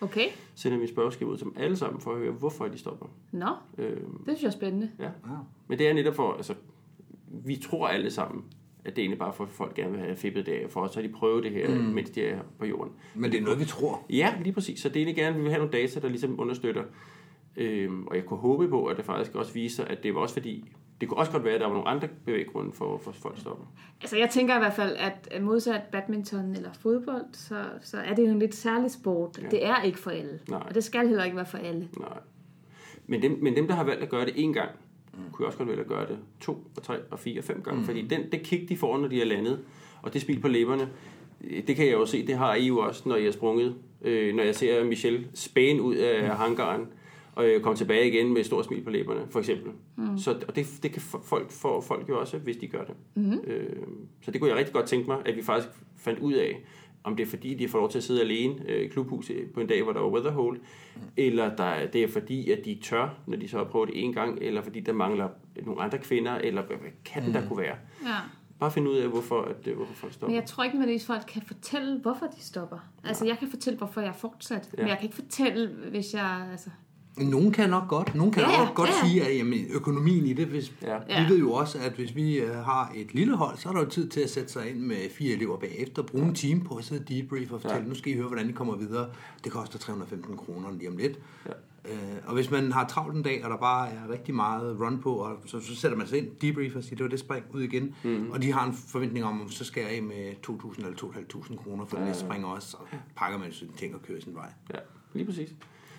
Okay. Sender vi et spørgeskema ud til dem alle sammen for at høre, hvorfor de stopper. Nå, Øh, det synes jeg er spændende. ja. Ja. Men det er netop for, altså, vi tror alle sammen, at det er egentlig bare for, at folk gerne vil have fippet det af, for os så de prøvet det her, mm. mens de er på jorden. Men det er noget, vi tror. Ja, lige præcis. Så det er egentlig gerne, at vi vil have nogle data, der ligesom understøtter. Øhm, og jeg kunne håbe på, at det faktisk også viser, at det var også fordi, det kunne også godt være, at der var nogle andre bevæggrunde for, for folk at stoppe. Altså, jeg tænker i hvert fald, at modsat badminton eller fodbold, så, så er det jo en lidt særlig sport. Ja. Det er ikke for alle. Nej. Og det skal heller ikke være for alle. Nej. Men dem, men dem, der har valgt at gøre det én gang, kunne også godt vælge at gøre det to, og tre, og fire, og fem gange. Mm. Fordi den, det kick, de får, når de er landet, og det smil på læberne, det kan jeg jo se, det har I jo også, når jeg er sprunget. Øh, når jeg ser Michelle spæne ud af mm. hangaren, og øh, komme tilbage igen med et stort smil på læberne, for eksempel. Mm. Så, og det, det kan folk, for folk jo også, hvis de gør det. Mm. Øh, så det kunne jeg rigtig godt tænke mig, at vi faktisk fandt ud af, om det er fordi, de får lov til at sidde alene øh, i klubhuset på en dag, hvor der er weatherhole, mm. eller der, det er fordi, at de tør, når de så har prøvet det en gang, eller fordi der mangler nogle andre kvinder, eller hvad, hvad kan mm. der kunne være. Ja. Bare finde ud af, hvorfor, at, øh, hvorfor folk stopper. Men jeg tror ikke nødvendigvis, folk kan fortælle, hvorfor de stopper. Altså, jeg kan fortælle, hvorfor jeg er fortsat. Ja. Men jeg kan ikke fortælle, hvis jeg... Altså, Nogen kan nok godt. Nogen kan Ja, nok godt ja, sige, at jamen, økonomien i det, hvis, Ja. vi ved jo også, at hvis vi øh, har et lille hold, så er der jo tid til at sætte sig ind med fire elever bagefter, bruge en time på at sidde og debrief og fortælle, Ja. nu skal I høre, hvordan I kommer videre. Det koster 315 kroner lige om lidt. Ja. Øh, og hvis man har travlt en dag, og der bare er rigtig meget run på, og så, så sætter man sig ind, debrief og siger, det var det spring ud igen. Mm. Og de har en forventning om, at så skal jeg af med 2.000 eller 2.500 kroner for ja, det næste spring også, og pakker man sine ting og kører sin vej. Ja, lige præcis.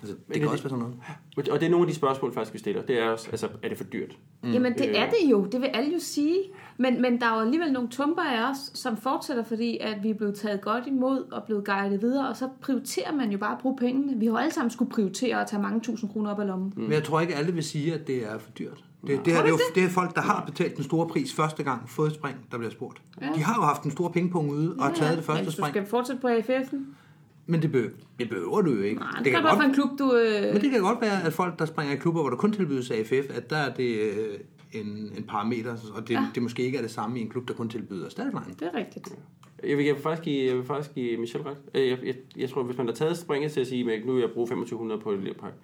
Altså, det Men kan er også det- være sådan noget. Og det er nogle af de spørgsmål, faktisk, vi stiller. Det er også, altså, er det for dyrt? mm. Jamen, det Øh. er det jo. Det vil alle jo sige. Men, men der er jo alligevel nogle tumper af os, som fortsætter, fordi at vi er blevet taget godt imod og blevet guidet videre, og så prioriterer man jo bare at bruge pengene. Vi har jo alle sammen skulle prioritere at tage mange tusind kroner op af lommen. Mm. Men jeg tror ikke, alle vil sige, at det er for dyrt. Det, det, her, det, er jo, det er folk, der har betalt den store pris første gang, fået et spring, der bliver spurgt. Ja. De har jo haft en stor pengepunkt ude og taget det første Men hvis du spring. skal fortsætte på AFF'en, Men det, behøver, det behøver du jo ikke. nej, det, det kan godt for en klub, du... Øh... men det kan godt være, at folk, der springer i klubber, hvor der kun tilbydes AFF, at der er det øh, en, en parameter, og det, ja. det måske ikke er det samme i en klub, der kun tilbyder stadline. Det er rigtigt. Jeg vil, jeg vil, faktisk, give, jeg vil faktisk give Michel ret. Øh, Jeg, jeg, jeg tror, hvis man har taget springet til at sige, at nu vil jeg bruge 2500 på et elevpakke,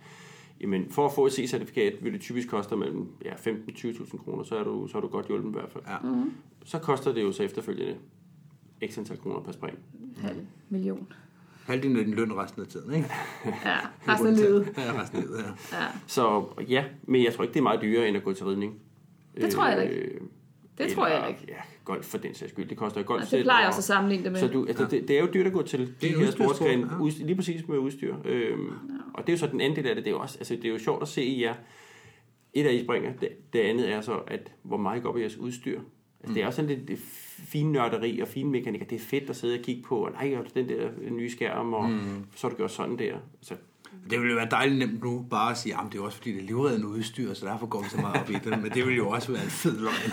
jamen for at få et C-certifikat vil det typisk koste mellem ja, 15-20.000 kroner, så er, du, så er du godt hjulpet i hvert fald. Ja. Mm. Så koster det jo så efterfølgende x antal kroner per spring. Halv million. Halvdelen af din løn resten af tiden, ikke? Ja, resten af livet. Ja, resten af livet, ja. Ja. Så ja, men jeg tror ikke, det er meget dyrere end at gå til ridning. Det tror jeg ikke. Øh, Det tror jeg ikke. Ja, golf for den sags skyld. Det koster et golf Altså, det plejer jeg også at sammenligne det med. Så du, altså, det, det, er jo dyrt at gå til Det de er her sportsgrene, ja. lige præcis med udstyr. Øhm, og det er jo så den anden del af det. Det er jo, også, altså, det er jo sjovt at se i jer. Et af I springer, det, det andet er så, at hvor meget I går op i jeres udstyr. Altså, Det er også sådan lidt fine nørderi og fine mekanik. Det er fedt at sidde og kigge på, og nej, og den der nye skærm, og mm. så har du gjort sådan der. Altså, Det ville jo være dejligt nemt nu bare at sige, at det er også fordi, det er livreddende udstyr, så derfor går vi så meget op i det. Men det ville jo også være en fed løgn.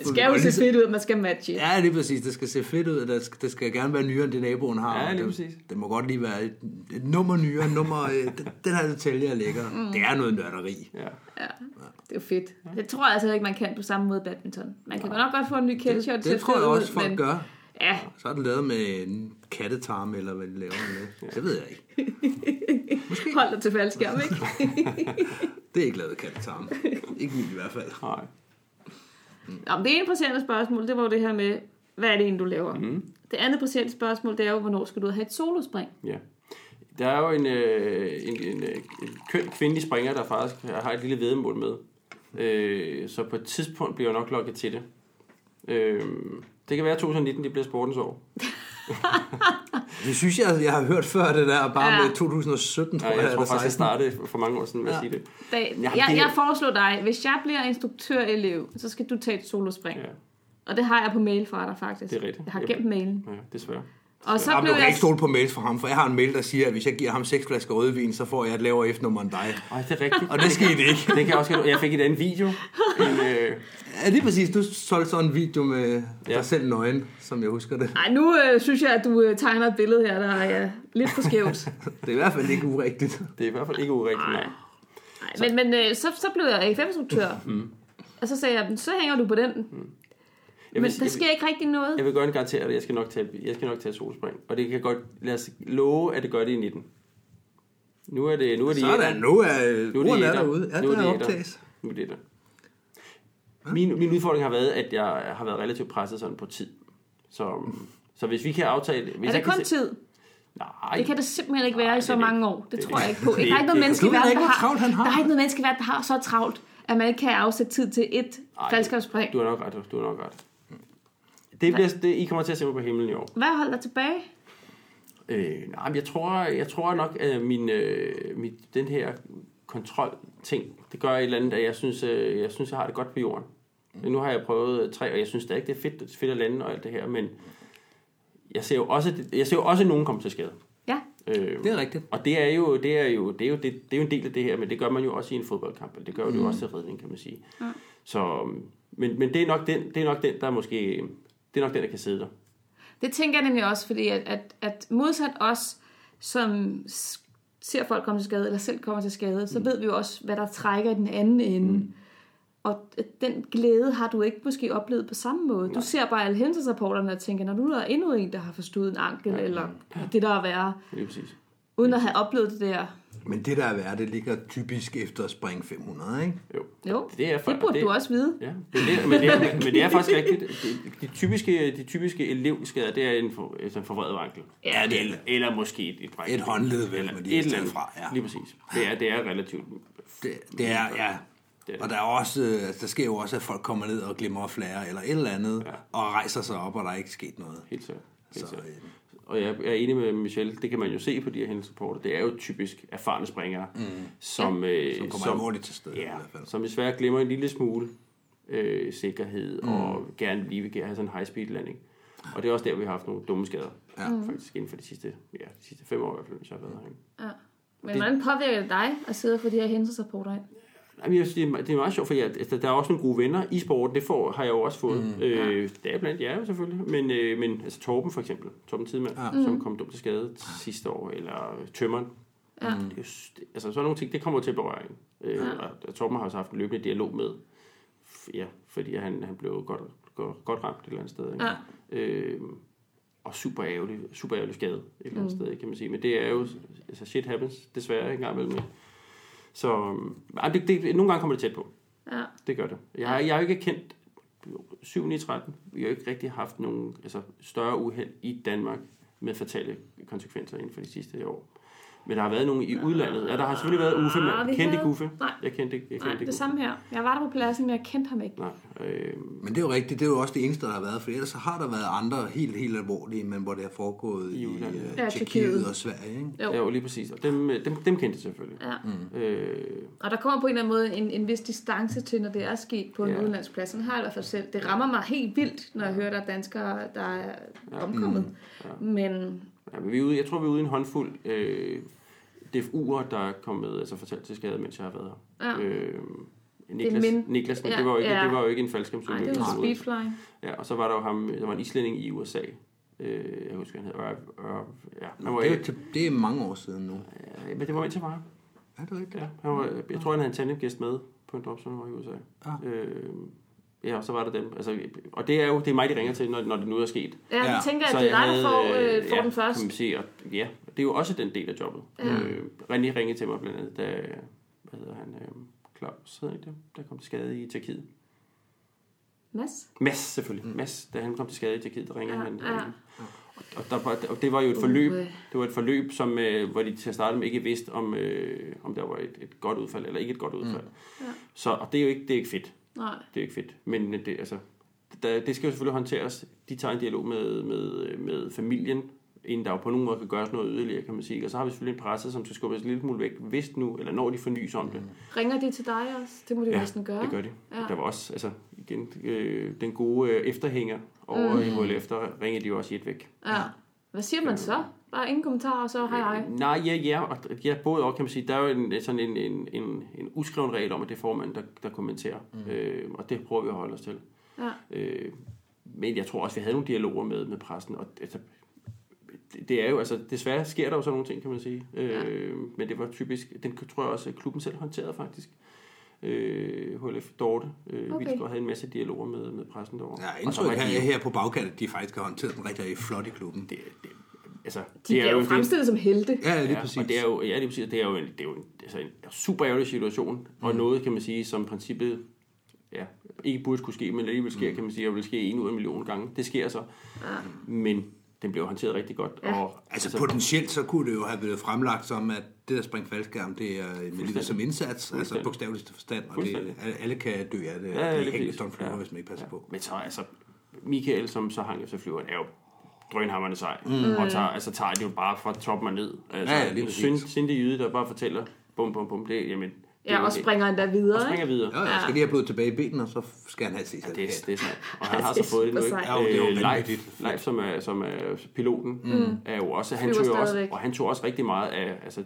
Det skal jo se fedt ud, at man skal matche. Ja, lige præcis. Det skal se fedt ud, og det skal, det skal gerne være nyere, end det naboen har. Ja, lige det, præcis. Det må godt lige være et, et nummer nyere, nummer, øh, den, den her detalje er lækker. Mm. Det er noget nørderi. ja. Ja, det er jo fedt. Det tror jeg altså ikke, man kan på samme måde badminton. Man kan godt nok godt få en ny ketchup Det, til det tror jeg at også, ud, folk men gør. Ja, Så er det lavet med en kattetarm, eller hvad de laver med. Det ved jeg ikke. hold dig til faldskærm, ikke? Det er ikke lavet kattetarm. Ikke min i hvert fald. Nej. Nå, det ene presserende spørgsmål, det var jo det her med, hvad er det egentlig, du laver? Mm. Det andet presserende spørgsmål, det er jo, hvornår skal du have et solospring? Ja. Der er jo en, øh, en, en, øh, en køn kvindelig springer, der faktisk har et lille vedemål med. Øh, så på et tidspunkt bliver jeg nok lukket til det. Øh, det kan være, at 2019 det bliver sportens år. Det synes jeg, jeg har hørt før det der, bare Ja. med 2017, tror Ja, jeg, jeg tror faktisk, jeg 16. startede for mange år siden med at Ja. sige det. Da, Ja, jeg, det- jeg foreslår dig, hvis jeg bliver instruktørelev, så skal du tage et solospring. Ja, Og det har jeg på mail fra dig, faktisk. Det er rigtigt. Jeg har gemt mailen. ja desværre. Og så Jamen, blev jeg... ikke stole på mails fra ham, for jeg har en mail, der siger, at hvis jeg giver ham seks flasker rødvin, så får jeg et lavere F-nummer end dig. Ej, det er rigtigt. Og det skete ikke. Den kan jeg også Jeg fik et andet video. En, øh, Ja, lige præcis. Du solgte sådan en video med Ja. dig selv nøgen, som jeg husker det. Ej, nu øh, synes jeg, at du øh, tegner et billede her, der er ja, lidt for skævt. Det er i hvert fald ikke urigtigt. det er i hvert fald ikke urigtigt. Nej. Nej, men, men øh, så, så blev jeg AFM-instruktør. Mm. Og så sagde jeg, så hænger du på den. Jeg Men vil, der jeg, vil, sker ikke rigtig noget. jeg vil godt garantere dig, at jeg skal nok tage, jeg skal nok tage solspring. Og det kan godt, lad os love, at det gør det i 19. Nu er det, nu er det Sådan, nu er Nu er det er derude. Ja, Nu er det er optages. Nu er det der. Min, min udfordring har været, at jeg har været relativt presset sådan på tid. Så, så hvis vi kan aftale... Hvis Er jeg det kan kun se- tid? Nej, Det kan det simpelthen ikke være Nej, i så det mange år. Det Det tror det. jeg ikke på. Det er Der er ikke noget menneske i verden, ikke, der har, travlt han har. der er ikke noget menneske i verden, der har så travlt, at man ikke kan afsætte tid til et faldskabsspring. Du har nok ret, du har nok ret. Det bliver, det, I kommer til at se mig på himlen i år. Hvad holder dig tilbage? Øh, nej, jeg tror, jeg tror nok, at min, øh, mit, den her kontrol-ting, det gør et eller andet, at jeg synes, øh, jeg synes, jeg har det godt på jorden. Mm. Nu har jeg prøvet tre, og jeg synes stadig, det er fedt, det er fedt at lande og alt det her, men jeg ser jo også, jeg ser jo også nogen komme til skade. Ja, Øh, Det er rigtigt. og det er jo, det er jo, det er jo, det, det er jo en del af det her, men det gør man jo også i en fodboldkamp, og det gør mm. det jo også til redning, kan man sige. Ja. Så, men, men det er nok den, det er nok den, der måske, det er nok den, der kan sidde der. det tænker jeg nemlig også, fordi at, at, at modsat os, som ser folk komme til skade, eller selv kommer til skade, så ved vi jo også, hvad der trækker i den anden ende. Mm. Og den glæde har du ikke måske oplevet på samme måde. Du ser bare alle hændelsesrapporterne og tænker, når nu er der endnu en, der har forstået en ankel, ja. eller det der er værre, Lige præcis. uden at have oplevet det der. Men det der er værd, det ligger typisk efter spring 500, ikke? Jo. Jo, Det er for- det burde det- du også vide. Ja, men det, men, det er, men det er faktisk rigtigt. De, de, typiske, de typiske elevskader, det er en, for, altså en forvredet ankel. Ja, det er Eller, eller måske et, et, bræk. Et håndled, vel, Eller med de et er eller stedet andet. fra, ja. Lige præcis. Det er, det er relativt... Det, det er, ja. Det er Og der er også, øh, der sker jo også, at folk kommer ned og glemmer at flære, eller et eller andet, Ja. og rejser sig op, og der er ikke sket noget. Helt sikkert. Helt Så, sikkert. øh, Og jeg er enig med Michelle, det kan man jo se på de her hændelsesrapporter. Det er jo typisk erfarne springere, mm. som, øh, som kommer alvorligt til stede i ja, hvert fald. som desværre glemmer en lille smule øh, sikkerhed, Mm. og gerne lige vil have sådan en high-speed landing. Og det er også der, vi har haft nogle dumme skader. Ja. Faktisk inden for de sidste, ja, de sidste fem år i hvert fald, hvis jeg har været herinde. Ja. Men hvordan påvirker det dig at sidde og få de her hændelsesrapporter ind? Jeg synes, det, er, det meget sjovt, for jeg, altså, der er også nogle gode venner i sporten. Det får, har jeg jo også fået. Mm. Øh, det er blandt jer selvfølgelig. Men, øh, men altså Torben for eksempel, Torben Tidemand, Ja. ja. som kom dumt til skade sidste år, eller Tømmeren. Ja. Det, er jo altså sådan nogle ting, det kommer til berøring. Øh, Ja. og, og Torben har også haft en løbende dialog med, ja, fordi han, han blev godt, godt, godt ramt et eller andet sted. Ikke? Ja. Øh, og super ærgerlig, super ærgerlig skade et eller andet mm. sted, kan man sige. Men det er jo, altså shit happens, desværre en gang imellem. Så ej, det, det, nogle gange kommer det tæt på. Ja. Det gør det. Jeg, har, jeg har ikke kendt 7 i 13. Vi har ikke rigtig haft nogen altså, større uheld i Danmark med fatale konsekvenser inden for de sidste år. Men der har været nogen i udlandet. Ja, der har selvfølgelig været Uffe, Ah, men kendte havde- Uffe. Nej. Jeg kendte ikke. Jeg Nej, kendte det ikke samme her. Jeg var der på pladsen, men jeg kendte ham ikke. Nej, øh, Men det er jo rigtigt, det er jo også det eneste, der har været, for ellers så har der været andre helt, helt alvorlige, men hvor det har foregået i, i uh, Ja, Tjekkiet og Sverige, ikke? Jo. ja, jo, lige præcis. Og dem, dem, dem kendte jeg selvfølgelig. Ja. Øh, Og der kommer på en eller anden måde en, en vis distance til, når det er sket på en Ja. ja. udenlandsplads. Sådan har jeg i hvert fald selv. Det rammer mig helt vildt, når jeg hører, der er danskere, der er omkommet. Mm. Men ja, men vi er ude, jeg tror, vi er ude i en håndfuld øh, DFU'er, der er kommet altså, fortalt til skade, mens jeg har været her. Ja. Øh, Niklas, min- Niklas men ja, det var jo ikke, ja. det var jo ikke en nej, faldskærmsulykke. det var speedflying. Ja, og så var der jo ham, der var en islænding i USA. Øh, jeg husker, han hed Ørv. Ørv ja, han var, Det er, det er mange år siden nu. ja, men det var mens jeg var her. Er det rigtigt? Ja, han var, jeg tror, han havde en tandemgæst med på en drop, som var i USA. Ah. Øh, ja, og så var der dem. Altså, og det er jo det er mig, de ringer til, når, når det nu er sket. Ja, Ja. jeg tænker, at Så det er jeg dig, der får, øh, får ja, den først. Kan man sige, og, ja, det er jo også den del af jobbet. Ja. Øh, René ringede til mig blandt andet, da, hvad hedder han, øh, Claus, hedder ikke det, der kom til skade i Tjekkiet. Mads? Mads, selvfølgelig. Mm. Mads, da han kom til skade i Tjekkiet, der ringede Ja, han. ja. Øh, og, der var, og det var jo et forløb, Uh. det var et forløb, som, øh, hvor de til at starte med ikke vidste, om, øh, om der var et, et godt udfald, eller ikke et godt udfald. Mm. Ja. Så, og det er jo ikke, det er ikke fedt. Nej. Det er ikke fedt. Men det, altså, der, det skal jo selvfølgelig håndteres. De tager en dialog med, med, med familien, inden der jo på nogen måde kan gøres noget yderligere, kan man sige. Og så har vi selvfølgelig en presse, som skal skubbes en lille smule væk, hvis nu, eller når de får nys om det. Ringer de til dig også? Det må de ja, næsten gøre. det gør de. Ja. Der var også, altså, igen, øh, den gode øh, efterhænger over mm. i HLF, der ringede de jo også i et væk. Ja. Hvad siger man så? Bare ingen kommentarer, og så hej hej. Nej, ja, ja, og ja, både og kan man sige. Der er jo en, sådan en, en, en, en uskreven regel om, at det er formanden, der, der kommenterer. Mm. Øh, og det prøver vi at holde os til. Ja. Øh, men jeg tror også, vi havde nogle dialoger med, med pressen, og altså, det, er jo, altså, desværre sker der jo sådan nogle ting, kan man sige. Øh, Men det var typisk, den tror jeg også, at klubben selv håndterede faktisk. Øh, HLF Dorte. Øh, Okay. Vi havde en masse dialoger med, med pressen derovre. Ja, indtryk de her, her på bagkanten, at de faktisk har håndteret den rigtig flot i klubben. Det, det, altså, De det bliver jo det- fremstillet som helte. Ja, lige ja, præcis. og det er jo, ja, det er, præcis, det er jo en, det er jo en, altså en super ærgerlig situation, mm. og noget, kan man sige, som princippet ja, ikke burde kunne ske, men alligevel sker, mm. kan man sige, og vil ske en ud af en million gange. Det sker så, Ja. men den blev håndteret rigtig godt. Ja. Og, Altså potentielt, så kunne det jo have været fremlagt som, at det der spring faldskærm, det er en livet som indsats, altså bogstaveligste forstand, og det, alle- kan dø af det, Ja, ja, ja, de lige hængte præcis. stuntflyver, Ja. hvis man ikke passer på. Men så altså, Michael, som så hang efter flyveren, er jo drønhammerne sej. Mm. Og tager, altså, tager det jo bare fra toppen og ned. Altså, Ja, ja, lige præcis. sind, jyde, der bare fortæller, bum, bum, bum, det, jamen, det Ja, og springer endda videre, og springer videre. Ja, ja, skal de have blod tilbage i benene, og så skal han have et Ja, det, er, det er sejt. Og han har så fået det nu, ikke? Ja, det er jo Øh, Leif, vanvittigt. Leif, som er, som er piloten, mm. er jo også, han tog jo også, og han tog også rigtig meget af, altså,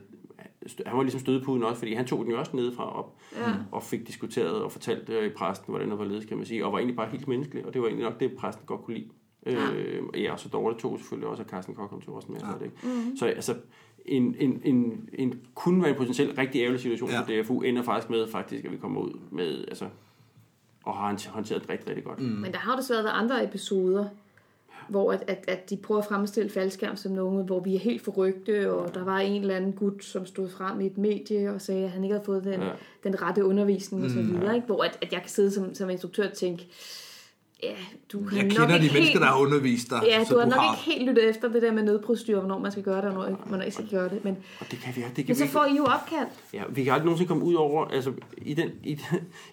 han var ligesom stødepuden også, fordi han tog den jo også nedefra op, Ja. og fik diskuteret og fortalt øh, i præsten, hvordan det var ledes, kan man sige, og var egentlig bare helt menneskelig, og det var egentlig nok det, præsten godt kunne lide. Ja. Øh, ja, og så Dorte tog selvfølgelig også, og Carsten Koch kom til også med. Ja. Det, ikke? Mm. Så altså, en, en, en, en, kunne være en potentielt rigtig ærgerlig situation ja. Ja. for DFU, ender faktisk med, faktisk, at vi kommer ud med, altså, og har han håndteret det rigtig, rigtig godt. Mm. Men der har jo desværre været andre episoder, hvor at, at, at de prøver at fremstille faldskærm som noget, hvor vi er helt forrygte, og der var en eller anden gut, som stod frem i et medie og sagde, at han ikke havde fået den, Ja. ja. den rette undervisning og så videre. Ikke? Hvor at, at jeg kan sidde som, som instruktør og tænke, ja, du har Jeg nok kender de ikke mennesker, helt, der har undervist dig, Ja, så du har du nok har... ikke helt lyttet efter det der med nødprocedur, hvornår man skal gøre det, og hvornår ikke- man ikke skal gøre det. Men, Og det kan vi, det kan men så vi, får I jo opkald. Ja, vi kan aldrig nogensinde komme ud over, altså i, den, i,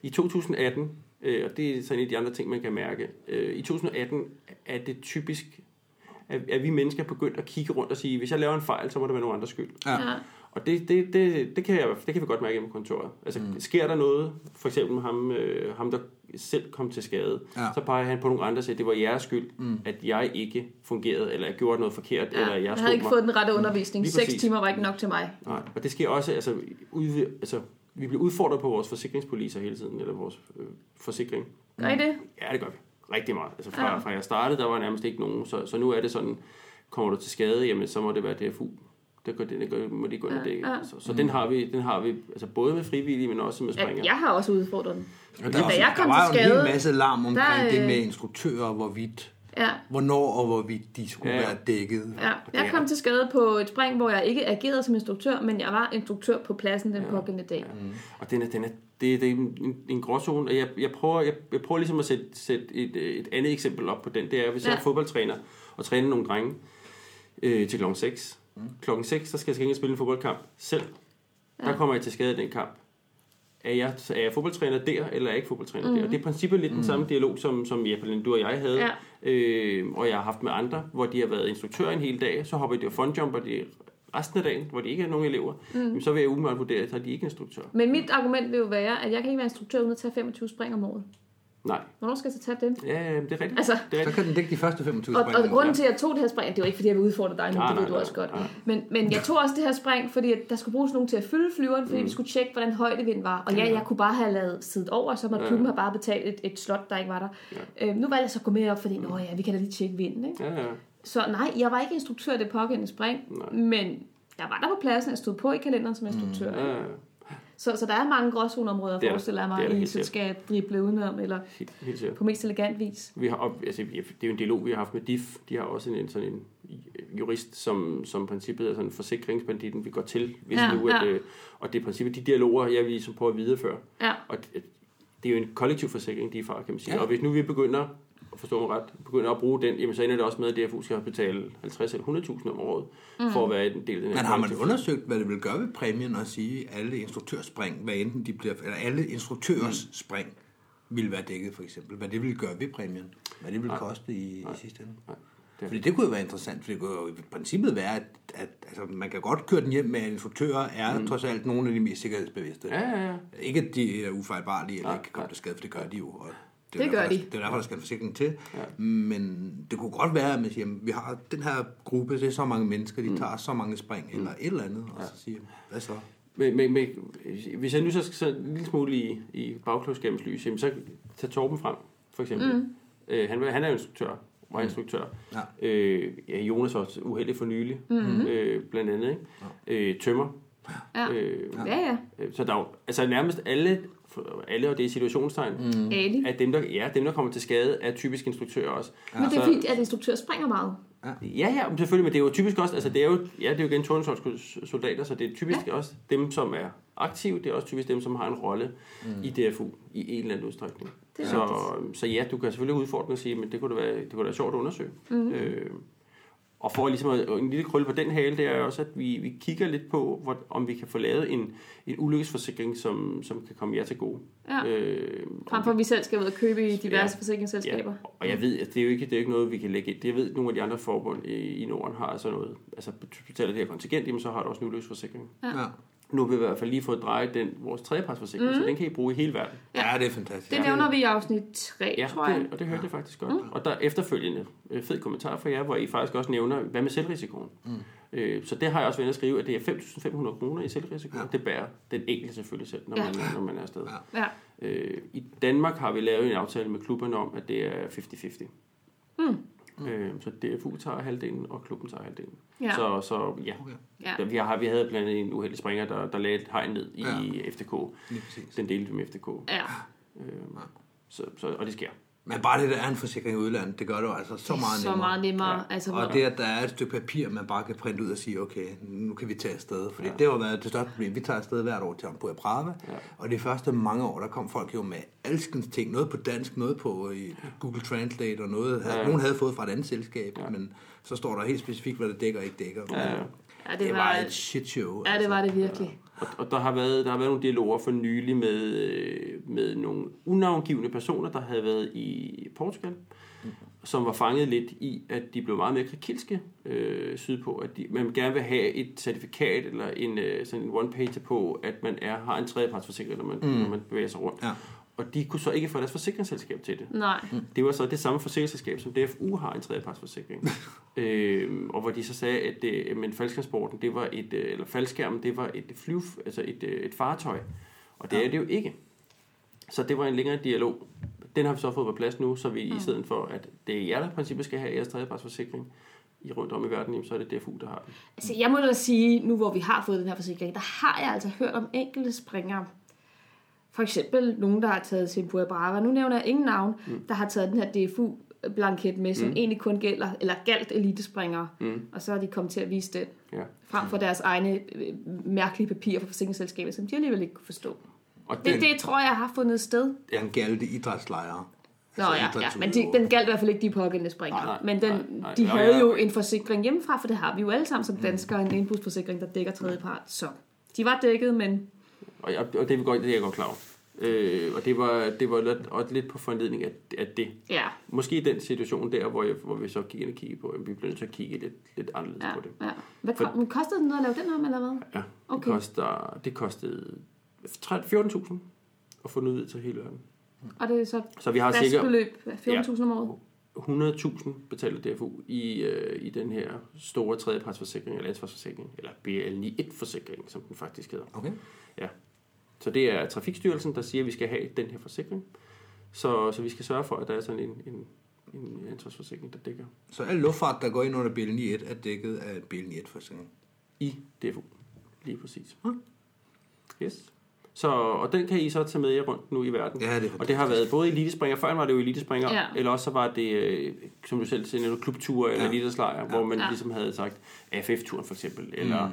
i 2018, øh, og det er sådan en af de andre ting, man kan mærke, øh, i 2018 er det typisk, at, at vi mennesker er begyndt at kigge rundt og sige, hvis jeg laver en fejl, så må det være nogen andres skyld. Ja. Ja. Og det, det, det, det, kan jeg, det kan vi godt mærke hjemme på kontoret. Altså, mm. sker der noget, for eksempel med ham, øh, ham der selv kom til skade, Ja. så peger han på nogle andre og siger, det var jeres skyld, mm. at jeg ikke fungerede, eller jeg gjorde noget forkert, Ja, eller jeg jeg havde ikke mig. fået den rette undervisning. Lige Seks timer var ikke nok til mig. Nej, og det sker også, altså, ud, altså vi bliver udfordret på vores forsikringspoliser hele tiden, eller vores øh, forsikring. Gør I det? Ja, det gør vi. Rigtig meget. Altså fra, ja. fra jeg startede, der var nærmest ikke nogen, så, så nu er det sådan, kommer du til skade, jamen så må det være DFU. Det, gør, det, det gør, må de gå ind og Ja, dække. ja. Så, så den har vi, den har vi altså både med frivillige, men også med Ja, springer. jeg har også udfordret den. Og Da jeg kom der var til jo en skade, hel masse larm omkring der, det øh, med instruktører, hvorvidt Ja. hvornår og hvorvidt de skulle Ja, ja, ja. være dækket. Ja, jeg kom til skade på et spring, hvor jeg ikke agerede som instruktør, men jeg var instruktør på pladsen den pågældende dag. Og den er, den er, det, det er en, en, gråzone, og jeg, jeg, prøver, jeg, jeg prøver ligesom at sætte, sætte et, øh, et andet eksempel op på den. Det er, hvis ja. jeg Ja. er fodboldtræner og træner nogle drenge øh, til klokken 6. Mm. Klokken 6, så skal jeg ikke spille en fodboldkamp selv. Ja. Der kommer jeg til skade i den kamp. Er jeg, er jeg fodboldtræner der, eller er jeg ikke fodboldtræner mm. der? Og det er i princippet lidt den samme dialog, som, som Jeppe, du og jeg havde, Ja. øh, og jeg har haft med andre, hvor de har været instruktør en hel dag, så hopper de og funjumper de resten af dagen, hvor de ikke er nogen elever, mm. jamen, så vil jeg umiddelbart vurdere, at er de ikke instruktør. Men mit argument vil jo være, at jeg kan ikke være instruktør uden at tage 25 spring om året. Nej, Hvornår skal jeg så tage dem? ja, ja, det er rigtigt. Altså, det er Så rigtigt. kan den dække de første 25 Og, spring. og grunden til, at jeg tog det her spring, det var ikke, fordi jeg vil udfordre dig nu, Nej, det ved nej, du nej, også godt. nej. Men, men jeg tog også det her spring, fordi at der skulle bruges nogen til at fylde flyveren, fordi mm. vi skulle tjekke, hvordan højdevind var. Og ja, jeg kunne bare have lavet siddet over, så måtte klubben have bare betalt et, et slot, der ikke var der. Ja. Øhm, nu valgte jeg så at gå med op, fordi Nå, ja, vi kan da lige tjekke vinden. Ikke? Ja, ja. Så nej, jeg var ikke instruktør af det pågældende spring, Nej. men jeg var der på pladsen, jeg stod på i kalenderen som instruktør. Mm. ja, ja. Så, så der er mange gråzoneområder, Det er der. forestiller jeg Det er mig, I helt skal drible udenom, eller Helt, helt på mest elegant vis. Vi har, op, altså, det er jo en dialog, vi har haft med DIF. De har også en, sådan en jurist, som, som princippet er sådan en forsikringsbanditten, vi går til, hvis Ja, nu, at, ja. øh, og det er princippet de dialoger, jeg vil ligesom prøve at videreføre. Ja. Og det, det er jo en kollektiv forsikring, de er fra, kan man sige. Ja. Ja. Og hvis nu vi begynder, forstå mig ret, begynder at bruge den, jamen så ender det også med, at DFU skal betale 50 eller 100.000 om året, mm. for at være en del af den Men har man undersøgt, hvad det vil gøre ved præmien at sige, at alle instruktørspring, hvad enten de bliver, eller alle instruktørers Mm. spring, vil være dækket for eksempel? Hvad det vil gøre ved præmien? Hvad det vil koste i, i sidste ende? Nej, det Fordi det kunne jo være interessant, for det kunne jo i princippet være, at, at altså, man kan godt køre den hjem med, at instruktører er mm. trods alt nogle af de mest sikkerhedsbevidste. Ja, ja, ja. Ikke at de er ufejlbarlige eller Nej, ikke kan komme nej. til skade, for det gør de jo. Og Det jo gør derfor, de. Der, det er derfor, der skal en forsikring til. Ja. Men det kunne godt være, at man siger, at vi har den her gruppe, det er så mange mennesker, de mm. tager så mange spring, eller et eller andet, og så siger, hvad så? Men, men, men, hvis jeg nu så skal så en lille smule i, i bagklodskabens lys, jamen, så tag Torben frem, for eksempel. Mm. Øh, han, han er jo instruktør, var instruktør. Ja. Øh, ja, Jonas også uheldig for nylig, mm-hmm. øh, blandt andet. Ikke? Øh, tømmer. Ja, Øh, ja. ja. øh, så der er jo, altså nærmest alle, alle og det er situationstegn, mm. At dem der, ja, dem, der kommer til skade, er typisk instruktører også. Men det er Så- fordi, at instruktør springer meget. Ja, ja, men selvfølgelig, men det er jo typisk også, altså det er jo, ja, det er jo igen soldater, så det er typisk ja. også dem, som er aktive, det er også typisk dem, som har en rolle mm. i DFU i en eller anden udstrækning. Det er Så, så ja, du kan selvfølgelig udfordre og sige, men det kunne da være, det kunne da være sjovt at undersøge. Mm. Øh, og for ligesom en lille krølle på den hale, det er også, at vi, vi kigger lidt på, hvor, om vi kan få lavet en, en ulykkesforsikring, som, som kan komme jer til gode. Ja. Øh, Frem for, at vi selv skal ud og købe i diverse Ja. forsikringsselskaber. Ja, og jeg ved, at det er jo ikke, det er jo ikke noget, vi kan lægge ind. Jeg ved, at nogle af de andre forbund i, i Norden har altså noget, altså betaler det her kontingent, jamen så har du også en ulykkesforsikring. Ja. Ja. Nu har vi i hvert fald lige fået drejet den, vores tredjepartsforsikring, mm. så den kan I bruge i hele verden. Ja, det er fantastisk. Det nævner vi i afsnit 3, Ja, tror jeg. det, og det hørte jeg faktisk godt. Mm. Og der er efterfølgende øh, fed kommentar fra jer, hvor I faktisk også nævner, hvad med selvrisikoen? Mm. Øh, så det har jeg også været at skrive, at det er 5.500 kroner i selvrisiko. Ja. Det bærer den enkelte selvfølgelig selv, når, Ja. man, når man er afsted. Ja. Ja. Øh, I Danmark har vi lavet en aftale med klubberne om, at det er 50-50. Mm. Øh, så DFU tager halvdelen, og klubben tager halvdelen. Ja. Så, så ja. Okay. Ja. Vi, har, vi havde blandt andet en uheldig springer, der, der lagde et hegn ned i Ja. FDK. Den delte vi med FDK. ja. Øh, så, så, og det sker. Men bare det, der er en forsikring i udlandet, det gør det jo altså så meget Så nemmere. meget nemmere. Ja. Altså, Og det, at der er et stykke papir, man bare kan printe ud og sige, okay, nu kan vi tage afsted. Fordi ja. det har været det største problem. Vi tager afsted hvert år til Ampua Brava. Ja. Og de første mange år, der kom folk jo med alskens ting. Noget på dansk, noget på i Google Translate, og noget, ja. nogen havde fået fra et andet selskab. Ja. Men så står der helt specifikt, hvad det dækker og ikke dækker. Ja, ja. Ja, Det, det var et shit show. Ja, det var det virkelig. Og, og der, har været, der har været nogle dialoger for nylig med, øh, med nogle unavngivende personer, der havde været i Portugal, som var fanget lidt i, at de blev meget mere krakilske øh, sydpå. At de, man gerne vil have et certifikat eller en, øh, sådan en one-page på, at man er, har en tredjepartsforsikring, når man, mm. når man bevæger sig rundt. Ja. Og de kunne så ikke få deres forsikringsselskab til det. Nej. Det var så det samme forsikringsselskab, som DFU har en tredjepartsforsikring. øhm, og hvor de så sagde, at det, men faldskærmsporten, det var et, øh, eller faldskærmen, det var et flyv, altså et, øh, et fartøj. Og det ja. er det jo ikke. Så det var en længere dialog. Den har vi så fået på plads nu, så vi i stedet for, at det er jer, der i princippet skal have jeres tredjepartsforsikring i rundt om i verden, jamen, så er det DFU, der har den. Altså, jeg må da sige, nu hvor vi har fået den her forsikring, der har jeg altså hørt om enkelte springere. For eksempel nogen, der har taget sin Brava. Nu nævner jeg ingen navn, mm. der har taget den her DFU blanket med, som mm. egentlig kun gælder, eller galt elitespringere. Mm. Og så er de kommet til at vise den, Ja. frem for deres egne øh, mærkelige papirer fra forsikringsselskabet, som de alligevel ikke kunne forstå. Og Det, den, det tror jeg har fundet sted. Den gældte idrætslejre. Nå Altså ja, ja, men de, den galt i hvert fald ikke de pågældende springere. Nej, nej, men den, nej, nej. de Nå, havde ja. jo en forsikring hjemmefra, for det har vi jo alle sammen som danskere, en indbrudsforsikring, der dækker tredje part. Så de var dækket, men og, og det vi godt, det er jeg godt klar over. Øh, og det var, det var lidt, også lidt på foranledning af, af det. ja, Måske i den situation der, hvor, jeg, hvor vi så gik ind og kiggede på, at vi blev nødt til at kigge lidt, lidt anderledes ja, på det. ja. Hvad For- men kostede det noget at lave den om, eller hvad? Ja, det, Okay. koster, det kostede 14.000 at få den udvidet til hele verden. Og det er så Så vi har sikkert beløb, 14.000 om året. 100.000 betaler DFU i, øh, i den her store tredjepartsforsikring, eller ansvarsforsikring, eller BL91-forsikring, som den faktisk hedder. Okay. Så det er Trafikstyrelsen, der siger, at vi skal have den her forsikring. Så, så vi skal sørge for, at der er sådan en, en, en ansvarsforsikring, der dækker Så al luftfart, der går ind under BL91, er dækket af BL91-forsikring. i DFU. Lige præcis. Hmm. Yes. Så, og den kan I så tage med jer rundt nu i verden. Ja, det er Og det har været både elitespringer, før var det jo elitespringer, Ja. eller også så var det, øh, som du selv siger, nogle klubture eller Ja. ja. eliteslejre, hvor man Ja. ligesom havde sagt AFF-turen for eksempel, eller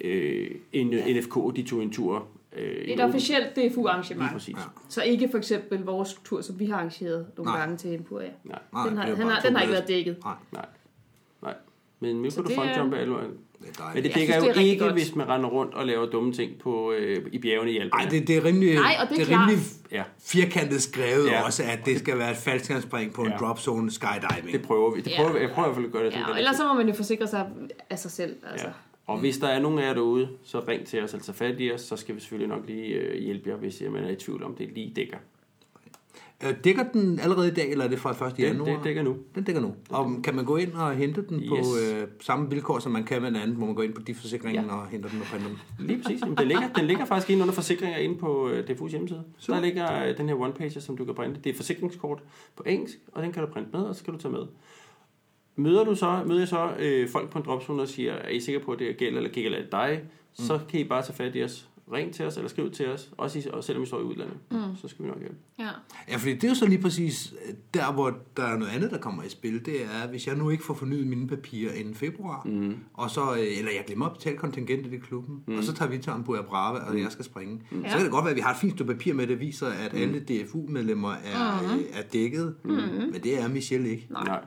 øh, en NFK, de tog en tur. Øh, Et officielt Lige DFU-arrangement. præcis. Ja. Så ikke for eksempel vores tur, som vi har arrangeret nogle Nej. gange til Empuria. Nej, Nej, Den har, er bare har, den har ikke været dækket. Nej, nej, nej. Men Milko Så du det front jump er alle det Men det dækker synes, jo det ikke, godt. hvis man render rundt og laver dumme ting på, øh, i bjergene i Alperne. Nej, det, det er rimelig, Nej, og det er det er rimelig Ja, firkantet skrevet Ja. ja. også, at det skal være et faldskærmspring på en Ja. drop zone skydiving. det prøver vi. Det Ja. prøver, Jeg prøver i hvert fald at gøre det. Ja, ellers så må man jo forsikre sig af sig selv. Altså. Ja. Og hvis der er nogen af jer derude, så ring til os, altså fat i os, så skal vi selvfølgelig nok lige øh, hjælpe jer, hvis man er i tvivl om, det lige dækker. Øh, Dækker den allerede i dag, eller er det fra 1. Det, januar? det dækker nu. Den dækker nu. Og kan man gå ind og hente den på Yes. øh, samme vilkår, som man kan med en anden, hvor man går ind på de forsikringen Ja. og henter den og printer den? Lige præcis. Jamen, den, ligger, den ligger faktisk inde under forsikringer inde på øh, DFU's hjemmeside. Super. der ligger øh, den her one-pager, som du kan printe. Det er et forsikringskort på engelsk, og den kan du printe med, og så kan du tage med. Møder du så, møder jeg så øh, folk på en dropzone og siger, er I sikre på, at det gælder eller gælder det dig? Mm. Så kan I bare tage fat i os. Ring til os, eller skriv til os. Også i, og selvom I står i udlandet. Mm. Så skal vi nok hjælpe. Ja. Ja, fordi det er jo så lige præcis øh, der, hvor der er noget andet, der kommer i spil. Det er, hvis jeg nu ikke får fornyet mine papirer inden februar, mm. og så, øh, eller jeg glemmer at betale kontingentet i klubben, mm. og så tager vi til Ambuja Brava, og jeg skal springe. Mm. Så kan det godt være, at vi har et fint stykke papir med, der viser, at mm. alle DFU-medlemmer er, mm. er dækket, mm. men det er Michelle ikke. Nej.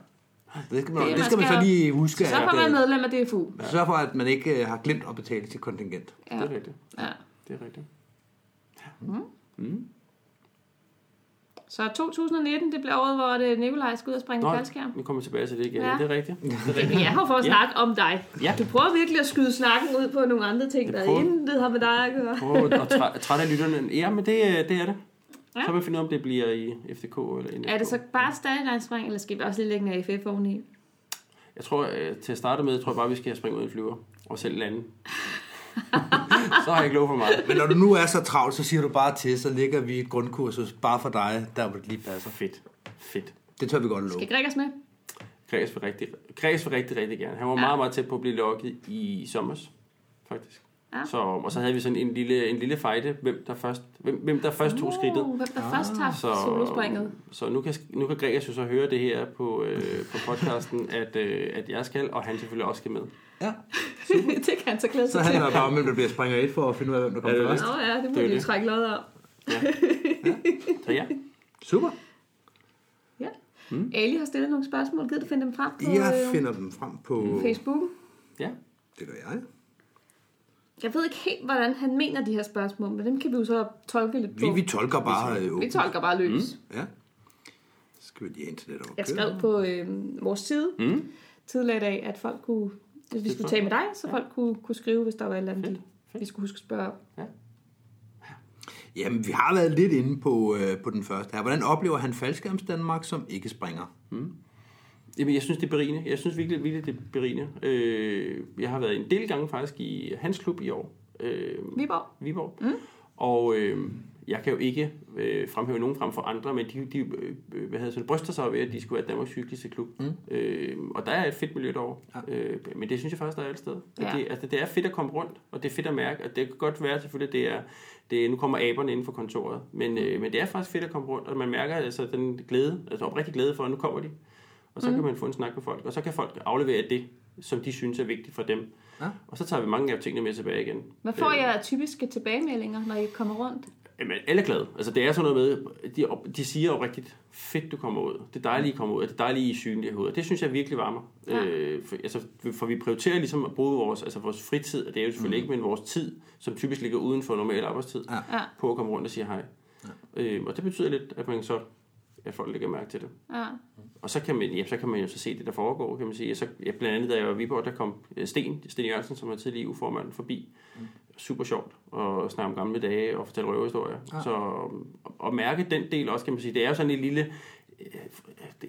Det skal man, Det det, skal man man så lige huske. Så at, man øh, medlem af DFU. Sørg for, at man ikke øh, har glemt at betale til kontingent. Ja. Det er rigtigt. Ja. Det er rigtigt. Så 2019, det bliver året, hvor det Nikolaj skal ud og springe faldskærm. nu kommer vi tilbage til det igen. Ja. Ja. Det er rigtigt. Det er Vi rigtigt. er her for at Ja. snakke om dig. Ja. Du prøver virkelig at skyde snakken ud på nogle andre ting, Jeg der intet har med dig at gøre. Prøv at træ, træt af lytterne. Ja, men det, øh, det er det. Ja. Så kan man finde ud af, om det bliver i FDK eller NFK. Er det så bare stadionsspring, eller skal vi også lige lægge en AFF oveni? Jeg tror, øh, til at starte med, tror jeg bare, vi skal springe ud i en flyver og selv lande. så har jeg ikke lov for meget. Men når du nu er så travlt, så siger du bare til, så lægger vi et grundkursus bare for dig, der hvor det lige passer. Fedt. Fedt. Det tør vi godt love. Skal Gregers med? Græs vil rigtig, Græs vil rigtig, rigtig gerne. Han var ja. meget, meget tæt på at blive lukket i sommer, faktisk. Ja. Så, og så havde vi sådan en lille, en lille fejde, hvem der først, hvem, hvem der først tog skridtet. Uh, hvem der først har Så, solospringet. så nu kan, nu kan Gregers jo så høre det her på, øh, på podcasten, at, øh, at jeg skal, og han selvfølgelig også skal med. Ja. det kan han så glæde Så sig til. handler det bare om, hvem der bliver springer et for at finde ud af, hvem der kommer Ja, er først. Nå ja, det må Det vi jo det. trække lod om. Så ja, Super. Ja. Ali har stillet nogle spørgsmål. Gider du finde dem frem på Jeg øh, finder dem frem på... Facebook? ja. Det gør jeg. Jeg ved ikke helt, hvordan han mener de her spørgsmål, men dem kan vi jo så tolke lidt Vi, på. vi tolker bare... Øh, vi tolker bare løs. Mm. Ja. Så skal vi lige internet over. Jeg skrev på øh, vores side Mm. tidligere i dag, at folk kunne, hvis vi skulle tale med dig, så folk kunne, kunne skrive, hvis der var et eller andet, de, de skulle huske at spørge om. Jamen, vi har været lidt inde på, øh, på den første her. Hvordan oplever han faldskærms Danmark som ikke springer? Jamen, jeg synes, det er berigende. Jeg synes virkelig, virkelig det er berigende. Øh, jeg har været en del gange faktisk i hans klub i år. Øh, Viborg? Viborg. Mm. Og øh, jeg kan jo ikke øh, fremhæve nogen frem for andre, men de, de øh, hvad hedder, sådan, bryster sig ved, at de skulle være Danmarks hyggeligste klub. Mm. Øh, og der er et fedt miljø derovre. Ja. Øh, men det synes jeg faktisk, der er alle steder. Ja. Det, altså, det er fedt at komme rundt, og det er fedt at mærke, og det kan godt være selvfølgelig, det er, det, nu kommer aberne inden for kontoret, men, øh, men det er faktisk fedt at komme rundt, og man mærker altså den glæde, altså oprigtig glæde for, at nu kommer de. Og så mm. kan man få en snak med folk, og så kan folk aflevere det, som de synes er vigtigt for dem. Ja. Og så tager vi mange af tingene med tilbage igen. Hvad får jeg af typiske tilbagemeldinger, når I kommer rundt? Jamen, alle er glade. Altså, det er sådan noget med, de, de siger jo rigtigt, fedt du kommer ud. Det er dejligt, I kommer ud. Det er dejligt, I er synlige i hovedet. Det synes jeg virkelig varmer. Ja. Øh, for, altså, for vi prioriterer ligesom at bruge vores, altså vores fritid, og det er jo selvfølgelig mm. ikke, men vores tid, som typisk ligger uden for normal arbejdstid, ja. på at komme rundt og sige hej. Ja. Øh, og det betyder lidt, at man så at folk lægger mærke til det. Ja. Og så kan, man, ja, så kan man jo så se det, der foregår, kan man sige. Så, ja, blandt andet, da jeg var i Viborg, der kom øh, Sten, Sten Jørgensen, som er tidligere EU-formand, forbi. Mm. Super sjovt at snakke om gamle dage og fortælle røverhistorier. Ja. Så at mærke den del også, kan man sige, det er jo sådan en lille øh,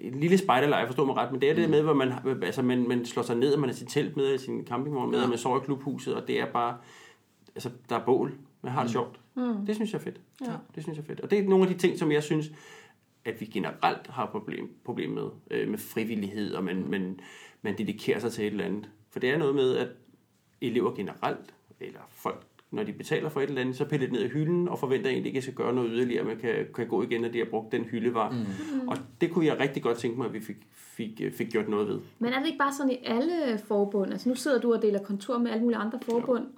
en lille spejderlejr, forstår mig ret, men det er det mm. med, hvor man, altså man, man slår sig ned, og man har sit telt med, i sin campingvogn med, ja. og man sover i klubhuset, og det er bare, altså der er bål, man har det mm. sjovt. Mm. Det synes jeg er fedt. Ja. Det synes jeg er fedt. Og det er nogle af de ting, som jeg synes, at vi generelt har problem, problem med, øh, med frivillighed, og man, man, man dedikerer sig til et eller andet. For det er noget med, at elever generelt, eller folk, når de betaler for et eller andet, så piller det ned i hylden, og forventer egentlig ikke, at jeg skal gøre noget yderligere, man kan, kan gå igen, når de har brugt den hyldevar. Mm. Og det kunne jeg rigtig godt tænke mig, at vi fik, fik, fik gjort noget ved. Men er det ikke bare sådan i alle forbund? Altså nu sidder du og deler kontor med alle mulige andre forbund. Jo.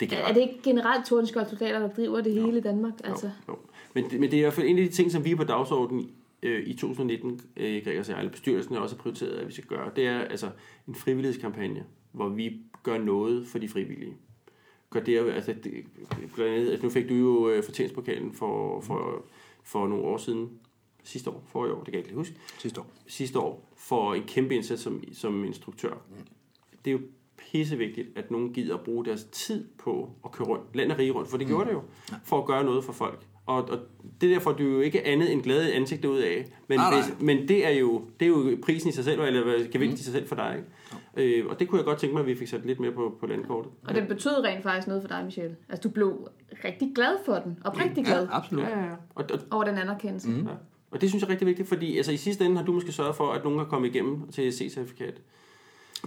Det er, er det ikke generelt Tordenskjold soldater, der driver det hele jo. i Danmark? Altså? Jo. Jo. Men, men det er i hvert fald en af de ting, som vi er på dagsordenen øh, i 2019, øh, Gregers og bestyrelsen også har prioriteret, at vi skal gøre. Det er altså en frivillighedskampagne, hvor vi gør noget for de frivillige. Gør det, altså, det, blandt andet, altså, nu fik du jo øh, fortjenestpokalen for, for, for nogle år siden, sidste år, forrige år, det kan jeg ikke huske. Sidste år. Sidste år, for en kæmpe indsats som, som instruktør. Mm. Det er jo pissevigtigt, at nogen gider at bruge deres tid på at køre rundt, land og rige rundt, for det mm. gjorde det jo, for at gøre noget for folk. Og, og det derfor du jo ikke andet end glade ansigter ud af. Men, nej, nej. Hvis, men det er jo det er jo prisen i sig selv, eller gevinsten mm. i sig selv for dig. Ikke? Øh, og det kunne jeg godt tænke mig, at vi fik sat lidt mere på, på landkortet. Og det betød rent faktisk noget for dig, Michelle. Altså du blev rigtig glad for den, og rigtig glad. Ja, absolut. Ja, ja, ja. Og, og, over den anerkendelse. Mm. Ja. Og det synes jeg er rigtig vigtigt, fordi altså, i sidste ende har du måske sørget for, at nogen har kommet igennem til C-certifikat.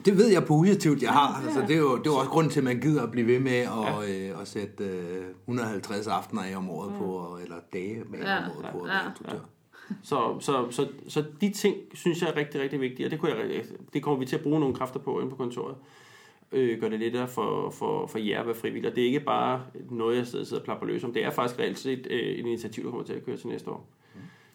Det ved jeg positivt, jeg har. Altså, det, er jo, det er jo også grunden til, at man gider at blive ved med at, ja. øh, at sætte øh, 150 aftener af om året på, eller dage med ja. om året på at være instruktør. Så, så, så, så de ting, synes jeg er rigtig, rigtig vigtige, og det, kunne jeg, det kommer vi til at bruge nogle kræfter på inde på kontoret. Øh, gør det lettere for, for, for jer at være frivillige. Det er ikke bare noget, jeg sidder og plapper løs om. Det er faktisk reelt set øh, et initiativ, der kommer til at køre til næste år.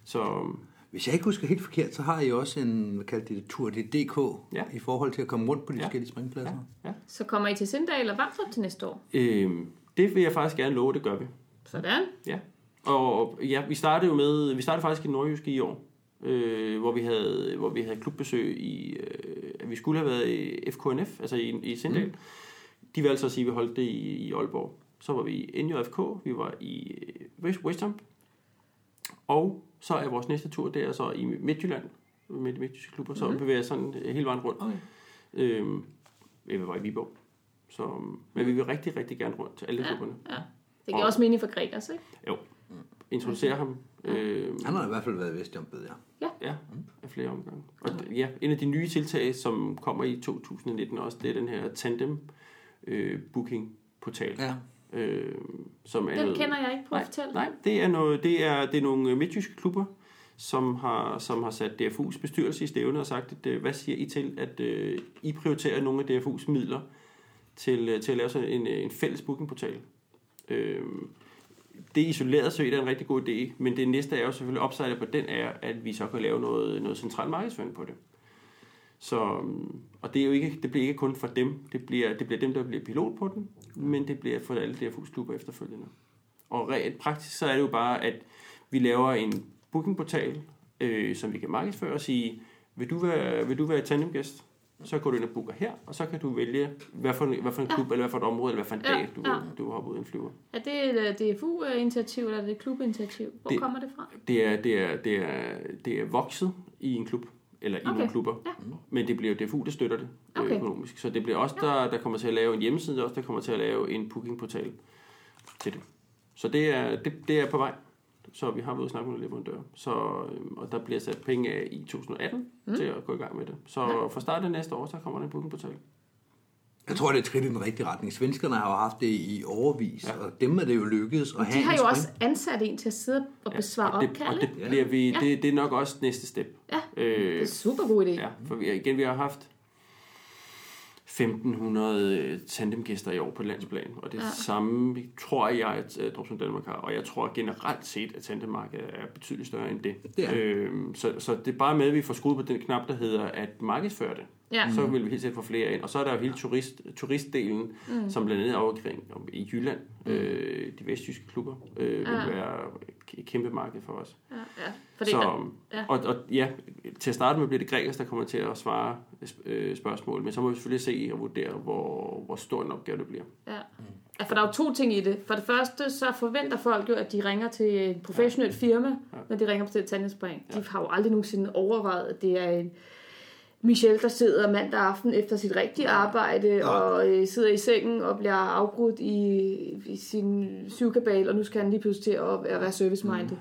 Så, hvis jeg ikke husker helt forkert, så har I også en, hvad kalder det, tur, det DK, ja. i forhold til at komme rundt på de ja. forskellige springpladser. Ja. Ja. Så kommer I til Sindal og Vamdrup til næste år? Øhm, det vil jeg faktisk gerne love, det gør vi. Sådan. Ja. Og ja, vi startede jo med, vi startede faktisk i Nordjysk i år, øh, hvor, vi havde, hvor vi havde klubbesøg i, øh, vi skulle have været i FKNF, altså i, i Sindal. Mm. De valgte så at sige, at vi holdt det i, i Aalborg. Så var vi i NJFK, vi var i West, West Ham, og så er vores næste tur, det er så i Midtjylland, med de midtjyske klubber, så mm. bevæger jeg sådan hele vejen rundt. Okay. Øhm, vi var i Viborg. Så, men vi vil rigtig, rigtig gerne rundt til alle ja, klubberne. Ja. Det giver og, også mening for Gregers, ikke? Jo. Introducere ham. Øh, Han har i hvert fald været i Vestjump, ja. Ja, ja af flere omgange. Og ja, en af de nye tiltag, som kommer i 2019 også, det er den her tandem øh, booking portal. Ja. Øh, som Den noget, kender jeg ikke. på at fortælle. Nej, det er, noget, det er, det er nogle midtjyske klubber, som har, som har sat DFU's bestyrelse i stævne og sagt, at, øh, hvad siger I til, at uh, I prioriterer nogle af DFU's midler til, uh, til at lave sådan en, en fælles bookingportal. Uh, det isoleret set er en rigtig god idé, men det næste er jo selvfølgelig opsejlet på den er, at vi så kan lave noget, noget central markedsføring på det. Så, og det, er jo ikke, det bliver ikke kun for dem, det bliver, det bliver dem, der bliver pilot på den, men det bliver for alle DFU's efterfølgende. Og rent praktisk så er det jo bare, at vi laver en bookingportal, øh, som vi kan markedsføre og sige, vil du være, vil du være tandemgæst? Så går du ind og booker her, og så kan du vælge, hvad for, hvad for en klub, ja. eller hvad for et område, eller hvad for en ja, dag, du, ja. du har ud en flyver. Er det et DFU-initiativ, eller er det et klubinitiativ? Hvor det, kommer det fra? Det er, det, er, det, er, det er vokset i en klub eller i okay. nogle klubber. Ja. Men det bliver DFU, der støtter det øh, okay. økonomisk. Så det bliver også der, der kommer til at lave en hjemmeside, også der kommer til at lave en bookingportal til det. Så det er, det, det er på vej. Så vi har været ude og snakke med leverandør. Så, øhm, og der bliver sat penge af i 2018 mm. til at gå i gang med det. Så ja. fra start af næste år, så kommer der en bookingportal. Jeg tror, det er et skridt i den rigtige retning. Svenskerne har jo haft det i overvis, ja. og dem er det jo lykkedes at De have har en jo også ansat en til at sidde og besvare og det, opkald. og det, bliver vi, Ja. det, det er nok også næste step. Ja, det Øh, er en super god idé. ja, for vi, igen, vi har haft 1500 tandemgæster i år på landsplan, og det ja. Ja. samme tror jeg, at uh, Dropson Danmark har, og jeg tror generelt set, at tandemmarkedet er betydeligt større end det. Det er det. Øhm, så, så det er bare med, at vi får skruet på den knap, der hedder at markedsføre det. Ja. Så vil vi helt sikkert få flere ind. Og så er der jo hele turist, turistdelen, mm. som blandt andet er over omkring om- i Jylland. Mm. Øh, de vestjyske klubber øh, vil Ja. være et kæmpe marked for os. Ja, ja. Fordi, Så, ja. og, og ja, til at starte med bliver det Gregers, der kommer til at svare øh, spørgsmål, men så må vi selvfølgelig se og vurdere, hvor, hvor stor en opgave det bliver. Ja. ja, for der er jo to ting i det. For det første, så forventer folk jo, at de ringer til et professionelt firma, Ja. når de ringer på det tandemspring. De har jo aldrig nogensinde overvejet, at det er en Michelle, der sidder mandag aften efter sit rigtige arbejde, og øh, sidder i sengen og bliver afbrudt i, i sin syvkabal, og nu skal han lige pludselig til at være, være service-minded.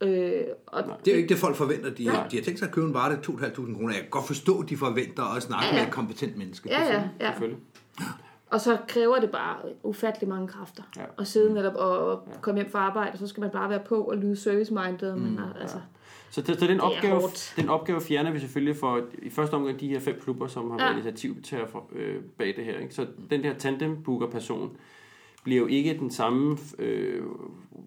Øh, og Det er jo ikke det, folk forventer. De, Nej. de har tænkt sig at købe en vare til 2.500 kroner. Jeg kan godt forstå, at de forventer at snakke Ja, ja. med et kompetent menneske. Ja, ja, ja. Selvfølgelig. Og så kræver det bare ufattelig mange kræfter. Ja. At sidde netop og komme hjem fra arbejde, og så skal man bare være på og lyde service-minded. Mm, men altså, Så, så, så den, opgave, den opgave fjerner vi selvfølgelig for i første omgang de her fem klubber, som har Ja. været initiativtager for, øh, bag det her. Ikke? Så den der tandem booker person bliver jo ikke den samme øh,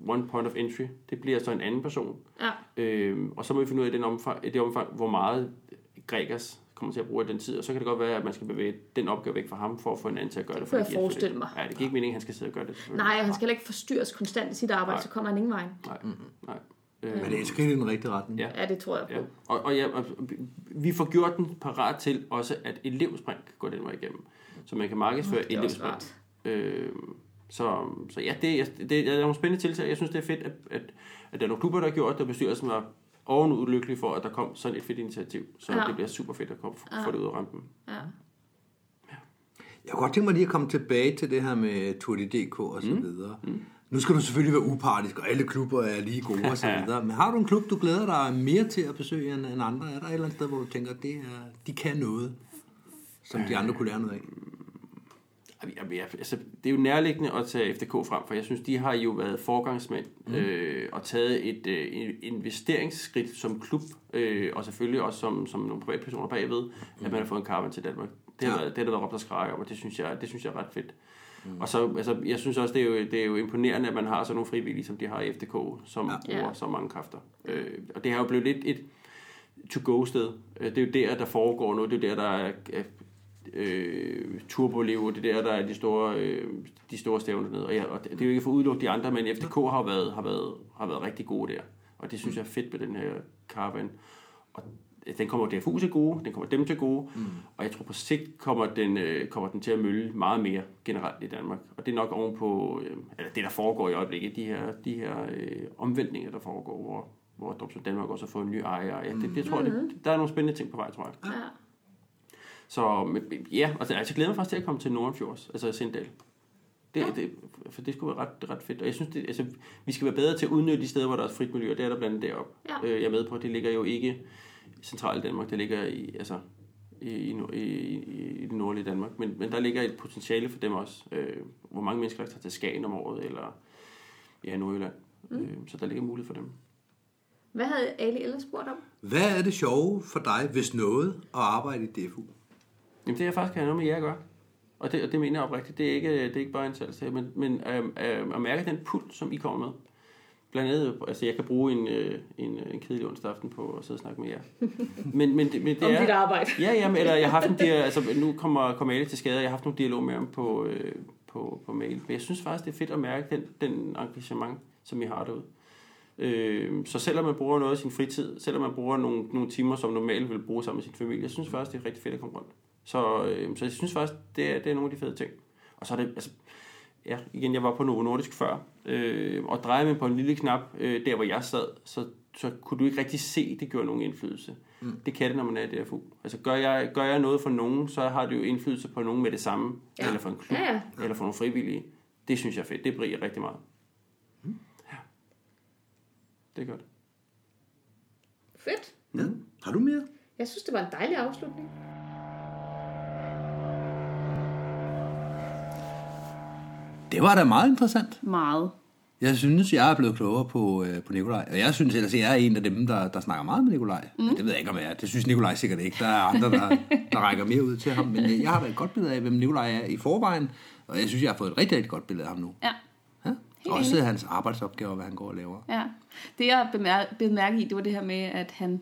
one point of entry. Det bliver så en anden person. ja. Øh, og så må vi finde ud af i, den omfang, i det omfang, hvor meget Gregers kommer til at bruge den tid. Og så kan det godt være, at man skal bevæge den opgave væk fra ham, for at få en anden til at gøre det. kunne jeg forestille mig. Ja, det giver ikke mening, at han skal sidde og gøre det. Nej, og han skal heller ikke forstyrres konstant i sit arbejde, Nej. så kommer han ingen vej. Nej, nej. Øh, Men det er et skridt i den rigtige retning. Ja. Ja, det tror jeg på. Ja, og, og ja, og vi får gjort den parat til også, at elevspring går den vej igennem. Så man kan markedsføre Det også elevspring. Øh, så, så ja, det, er- det, det er nogle spændende tiltag. Jeg synes, det er fedt, at, at, at der er nogle klubber, der har gjort det, og bestyrelsen var ovenud lykkelig for, at der kom sådan et fedt initiativ. Så Ja. ja. det bliver super fedt at komme, Ja. få det ud af rampen. Ja. Jeg kunne godt tænke mig lige at komme tilbage til det her med Tour de DK og så videre. Mm. Nu skal du selvfølgelig være upartisk, og alle klubber er lige gode og så videre. Men har du en klub, du glæder dig mere til at besøge end end andre? Er der et eller andet sted, hvor du tænker, det er, de kan noget, som de andre kunne lære noget af? Altså, det er jo nærliggende at tage FDK frem, for jeg synes, de har jo været forgangsmænd mm. øh, og taget et øh, investeringsskridt som klub, øh, og selvfølgelig også som, som nogle privatpersoner bagved, mm. at man har fået en caravan til Danmark. Det har, Ja. været, det har der været råbt og skræk om, og det synes jeg, det synes jeg er ret fedt. Mm. Og så, altså, jeg synes også, det er, jo, det er jo imponerende, at man har sådan nogle frivillige, som de har i FDK, som Ja. bruger så mange kræfter. Øh, og det har jo blevet lidt et to-go-sted. Øh, Det er jo der, der foregår noget. Det er jo der, der er øh, turboliv, det er der, der er de store, øh, de store stævner dernede. Og, ja, og det det er jo ikke for at udelukke de andre, men FDK har været, har været, har været rigtig gode der. Og det synes jeg er fedt med den her caravan. Og den kommer DFU til gode, den kommer dem til gode, mm. og jeg tror på sigt kommer den, øh, kommer den til at mølle meget mere generelt i Danmark. Og det er nok ovenpå, øh, eller det der foregår i øjeblikket, de her, de her øh, omvæltninger, der foregår, hvor, hvor Dropson Danmark også har fået en ny ejer. Ja, det, det tror jeg, det, der er nogle spændende ting på vej, tror jeg. Ja. Så ja, altså, altså, jeg glæder mig faktisk til at komme til Nordenfjords, altså Sindal. Det, det, for det skulle være ret, ret fedt. Og jeg synes, det, altså, vi skal være bedre til at udnytte de steder, hvor der er frit miljø, og det er der blandt andet deroppe. Ja. Øh, jeg er med på, at det ligger jo ikke centrale Danmark, det ligger i, altså, i, i, i, i, det nordlige Danmark. Men, men der ligger et potentiale for dem også. Øh, hvor mange mennesker, der tager til Skagen om året, eller ja, Nordjylland. Mm. Øh, så der ligger mulighed for dem. Hvad havde Ali ellers spurgt om? Hvad er det sjove for dig, hvis noget, at arbejde i DFU? Jamen det er faktisk have noget med jer at gøre. Og det, og det mener jeg oprigtigt. Det er ikke, det er ikke bare en salgstag, men, men øh, øh, at mærke den pult, som I kommer med. Blandt andet, altså jeg kan bruge en, øh, en, en kedelig onsdag aften på at sidde og snakke med jer. Men, men, det, men det Om er... dit arbejde. Ja, ja, men, eller jeg har haft en dia- altså nu kommer, kommer Ali til skade, jeg har haft nogle dialog med ham på, øh, på, på mail. Men jeg synes faktisk, det er fedt at mærke den, den engagement, som I har derude. Øh, så selvom man bruger noget af sin fritid, selvom man bruger nogle, nogle timer, som normalt vil bruge sammen med sin familie, jeg synes faktisk, det er rigtig fedt at komme rundt. Så, øh, så jeg synes faktisk, det er, det er nogle af de fede ting. Og så er det, altså, ja, igen, jeg var på Novo Nordisk før, øh, og drejede mig på en lille knap, øh, der hvor jeg sad, så, så kunne du ikke rigtig se, det gjorde nogen indflydelse. Mm. Det kan det, når man er i DFU. Altså gør jeg, gør jeg noget for nogen, så har det jo indflydelse på nogen med det samme, Ja. ja. eller for en klub, Ja, ja. eller for nogle frivillige. Det synes jeg er fedt, det bringer rigtig meget. Det er godt. Fedt. Ja. Har du mere? Jeg synes, det var en dejlig afslutning. Det var da meget interessant. Meget. Jeg synes, jeg er blevet klogere på, øh, på Nikolaj. Og jeg synes ellers, jeg er en af dem, der, der snakker meget med Nikolaj. Mm. Men det ved jeg ikke, om jeg er. Det synes Nikolaj sikkert ikke. Der er andre, der, der rækker mere ud til ham. Men øh, jeg har da et godt billede af, hvem Nikolaj er i forvejen. Og jeg synes, jeg har fået et rigtig, rigtig godt billede af ham nu. Ja. Ja? Også hans arbejdsopgaver, hvad han går og laver. Ja. Det jeg bemær- blev mærke i, det var det her med, at han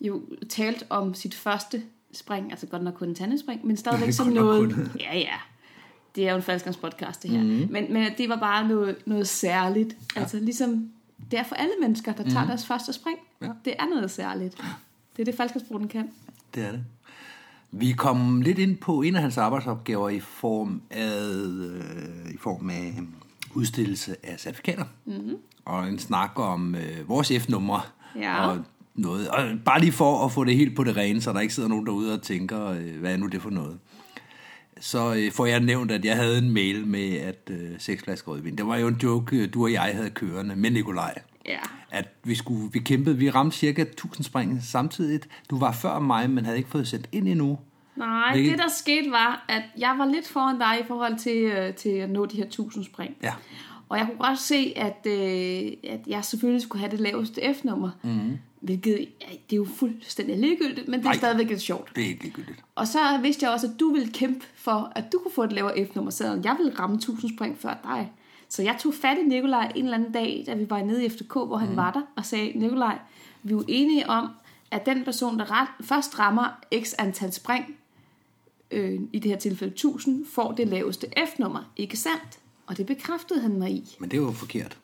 jo talte om sit første spring, altså godt nok kun en tandespring, men stadigvæk som noget... Ja, ja. Det er jo en faldskærmspodcast, det her. Mm. Men, men det var bare noget, noget særligt. Ja. Altså ligesom, det er for alle mennesker, der tager mm. deres første spring. Ja. Det er noget særligt. Det er det, faldskærmsbruden kan. Det er det. Vi kom lidt ind på en af hans arbejdsopgaver i form af, øh, i form af udstillelse af certifikater. Mm-hmm. Og en snak om øh, vores F-numre. Ja. Og noget. Og bare lige for at få det helt på det rene, så der ikke sidder nogen derude og tænker, øh, hvad er nu det for noget. Så øh, får jeg nævnt, at jeg havde en mail med, at øh, seks flasker rødvin. Det var jo en joke, øh, du og jeg havde kørende med Nikolaj Ja. at vi, skulle, vi kæmpede, vi ramte cirka 1000 spring samtidigt. Du var før mig, men havde ikke fået sendt ind endnu. Nej, Hvilket- det der skete var, at jeg var lidt foran dig i forhold til, øh, til at nå de her 1000 spring. Ja. Og jeg kunne godt se, at, øh, at jeg selvfølgelig skulle have det laveste F-nummer. Mm. Hvilket, det er jo fuldstændig ligegyldigt, men det er Nej. stadigvæk lidt sjovt. Det er ikke ligegyldigt. Og så vidste jeg også, at du ville kæmpe for, at du kunne få et lavere F-nummer, selvom jeg ville ramme 1000 spring før dig. Så jeg tog fat i Nikolaj en eller anden dag, da vi var nede i FDK, hvor han mm. var der, og sagde, Nikolaj, vi er jo enige om, at den person, der ret, først rammer x antal spring, øh, i det her tilfælde 1000, får det laveste F-nummer. Ikke sandt? Og det bekræftede han mig i. Men det er jo forkert.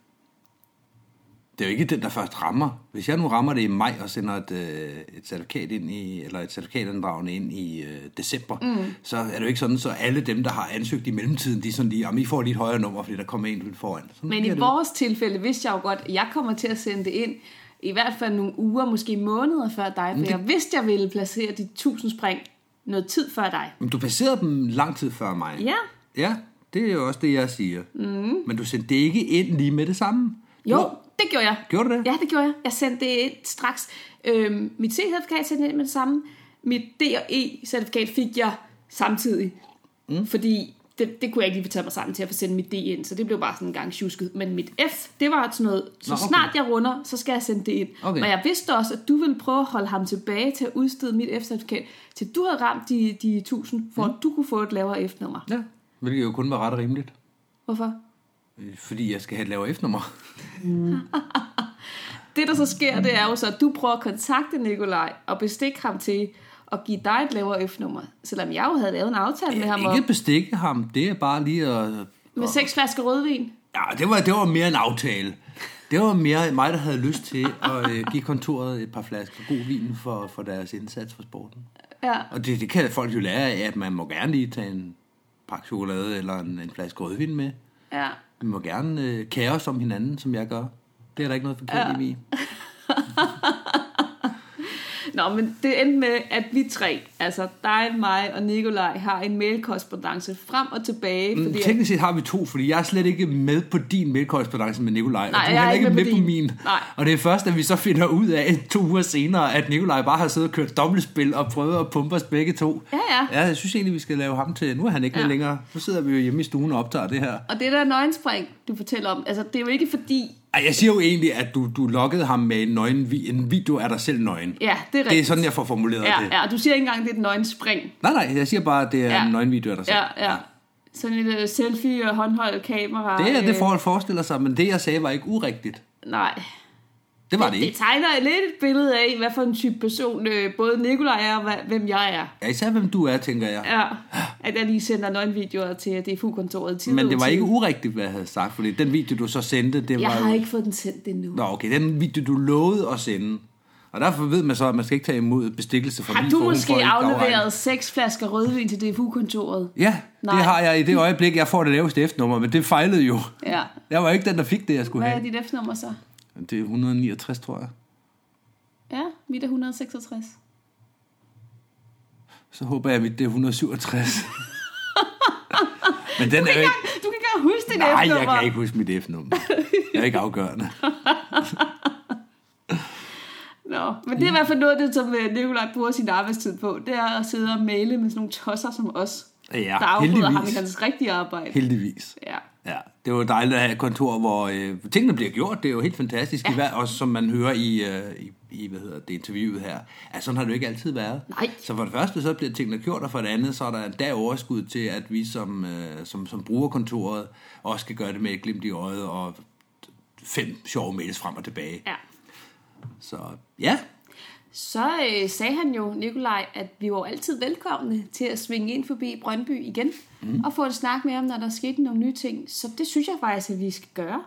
Det er jo ikke den, der først rammer. Hvis jeg nu rammer det i maj og sender et, øh, et certifikat ind i, eller et certifikatandragende ind i øh, december, mm. så er det jo ikke sådan, så alle dem, der har ansøgt i mellemtiden, de er sådan lige, jamen I får lige et højere nummer, fordi der kommer en lidt foran. Sådan Men i det. vores tilfælde vidste jeg jo godt, at jeg kommer til at sende det ind i hvert fald nogle uger, måske måneder før dig, for det- jeg vidste, jeg ville placere de 1000 spring noget tid før dig. Men du passerede dem lang tid før mig. Ja, Ja, det er jo også det, jeg siger. Mm. Men du sendte det ikke ind lige med det samme. jo, det gjorde jeg. Gjorde du det? Ja, det gjorde jeg. Jeg sendte det ind straks. Øhm, mit C-certifikat sendte jeg ind med det samme. Mit D og E-certifikat fik jeg samtidig. Mm. Fordi det, det kunne jeg ikke lige få taget mig sammen til at få sendt mit D ind, så det blev bare sådan en gang tjusket. Men mit F, det var sådan noget, så Nå, okay. snart jeg runder, så skal jeg sende det ind. Okay. Og jeg vidste også, at du ville prøve at holde ham tilbage til at udstede mit F-certifikat, til du havde ramt de, de 1000, for at du kunne få et lavere F-nummer. Ja, hvilket jo kun var ret rimeligt. Hvorfor? Øh, Fordi jeg skal have et lavere F-nummer. Det, der så sker, det er jo så, at du prøver at kontakte Nikolaj og bestikke ham til at give dig et lavere F-nummer. Selvom jeg jo havde lavet en aftale med ham om, Ikke bestikke ham, det er bare lige at... med seks flasker rødvin. Ja, det var, det var mere en aftale. Det var mere mig, der havde lyst til at øh, give kontoret et par flasker god vin for, for deres indsats for sporten. Ja. Og det, det kan folk jo lære af, at man må gerne lige tage en pakke chokolade eller en, en flaske rødvin med. ja. Vi må gerne øh, kære os om hinanden, som jeg gør. Det er der ikke noget forkert Ja. i. Nå, men det endte med, at vi tre, altså dig, mig og Nikolaj, har en mailkorrespondence frem og tilbage. Mm, Fordi Teknisk set har vi to, fordi jeg er slet ikke med på din mailkorrespondence med Nikolaj. Nej, og du jeg er heller ikke med med på på, min. Nej. Og det er først, at vi så finder ud af to uger senere, at Nikolaj bare har siddet og kørt dobbeltspil og prøvet at pumpe os begge to. Ja, ja. Ja, jeg synes egentlig, vi skal lave ham til. Nu er han ikke Ja. ja. længere. Nu sidder vi jo hjemme i stuen og optager det her. Og det der nøgenspring, du fortæller om, altså det er jo ikke fordi, Ej, jeg siger jo egentlig, at du, du lokkede ham med en, nøgen, vi- en video af dig selv nøgen. ja, det er rigtigt. Det er sådan, jeg får formuleret Ja, det. ja, du siger ikke engang, det er et nøgenspring. Nej, nej, jeg siger bare, at det er Ja. en nøgenvideo af dig selv. Ja, ja. Sådan et uh, selfie og håndholdt kamera. Det er det, øh, forhold forestiller sig, men det, jeg sagde, var ikke urigtigt. Nej, Det var det det ikke. tegner lidt et billede af, hvad for en type person øh, både Nikolaj er og hvad, hvem jeg er. Ja, især hvem du er, tænker jeg. Ja, at jeg lige sender nøgenvideoer til DFU-kontoret. Men det var ikke urigtigt, hvad jeg havde sagt, fordi den video, du så sendte, det Jeg var... har ikke fået den sendt endnu. Nå, okay, den video, du lovede at sende. Og derfor ved man så, at man skal ikke tage imod bestikkelse fra Har du måske afregnet. afleveret seks flasker rødvin til DFU-kontoret? Ja, Nej. det har jeg i det øjeblik, jeg får det laveste F-nummer, men det fejlede jo. Ja. Jeg var ikke den, der fik det, jeg skulle Hvad er have. dit F-nummer så? Det er 169, tror jeg. Ja, mit er 166. Så håber jeg, at mit det er 167. men den er jo ikke... Du kan ikke engang huske dit Nej, F-nummer. jeg kan ikke huske mit F-nummer. Jeg er ikke afgørende. Nå, men det er i hvert fald noget af det, som øh, Nikolaj bruger sin arbejdstid på. Det er at sidde og male med sådan nogle tosser som os, Ja, der afbryder ham i hans rigtige arbejde. Heldigvis. Ja. Ja, det jo dejligt at have et kontor, hvor øh, tingene bliver gjort. Det er jo helt fantastisk. Ja. I hver, også som man hører i, øh, i, i hvad hedder det, interviewet her. Altså, sådan har det jo ikke altid været. Nej. Så for det første, så bliver tingene gjort, og for det andet, så er der en dag overskud til, at vi som, øh, som, som bruger kontoret, også skal gøre det med et glimt i øjet, og fem sjove mails frem og tilbage. ja. Så ja, Så øh, sagde han jo, Nikolaj, at vi var altid velkomne til at svinge ind forbi Brøndby igen, mm. og få en snak med ham, når der skete nogle nye ting. Så det synes jeg faktisk, at vi skal gøre.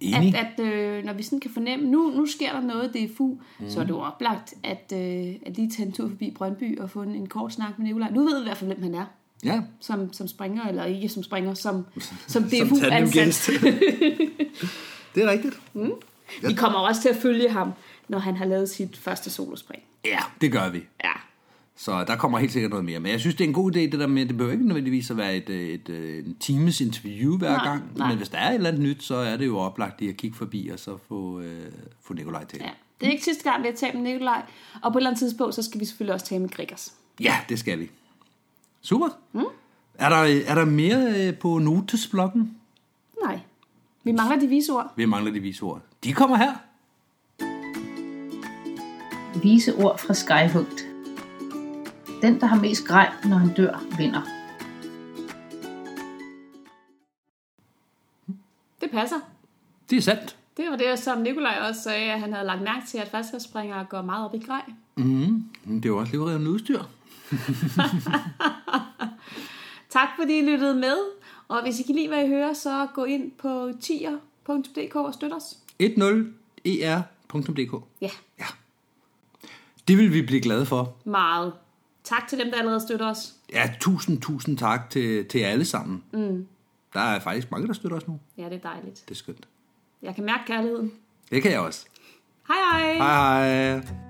enig. At, at øh, når vi sådan kan fornemme, nu, nu sker der noget i DFU, mm. så er det jo oplagt, at, øh, at lige tage en tur forbi Brøndby og få en, en kort snak med Nikolaj. Nu ved vi i hvert fald, hvem han er. Ja, Som, som springer, eller ikke som springer, som, som DFU-ansat. det er rigtigt. Vi kommer også til at følge ham, når han har lavet sit første solospring. Ja, det gør vi. Ja, Så der kommer helt sikkert noget mere. Men jeg synes, det er en god idé, det der med, det behøver ikke nødvendigvis at være et, øh, et, et en times interview hver Nej, gang. nej. Men hvis der er et eller andet nyt, så er det jo oplagt lige at kigge forbi, og så få, øh, få Nikolaj til. ja. Det er ikke sidste gang, vi har talt med Nikolaj, og på et eller andet tidspunkt, så skal vi selvfølgelig også tale med Gregers. ja, det skal vi. Super. Mm. Er, der, er der mere øh, på notesblokken? Nej, vi mangler de vise ord. Vi mangler de vise ord. De kommer her. Vise ord fra Skyhugt. Den, der har mest grej, når han dør, vinder. Det passer. Det er sandt. Det var det, som Nikolaj også sagde, at han havde lagt mærke til, at faldskabsspringere går meget op i grej. Mm. Det er jo også livredende udstyr. Tak fordi I lyttede med, og hvis I kan lide, hvad I hører, så gå ind på tier.dk og støt os. 10er.dk Ja, Ja. Det vil vi blive glade for. meget. Tak til dem, der allerede støtter os. Ja, tusind, tusind tak til, til jer alle sammen. Mm. Der er faktisk mange, der støtter os nu. Ja, det er dejligt. Det er skønt. Jeg kan mærke kærligheden. Det kan jeg også. Hej hej! Hej hej.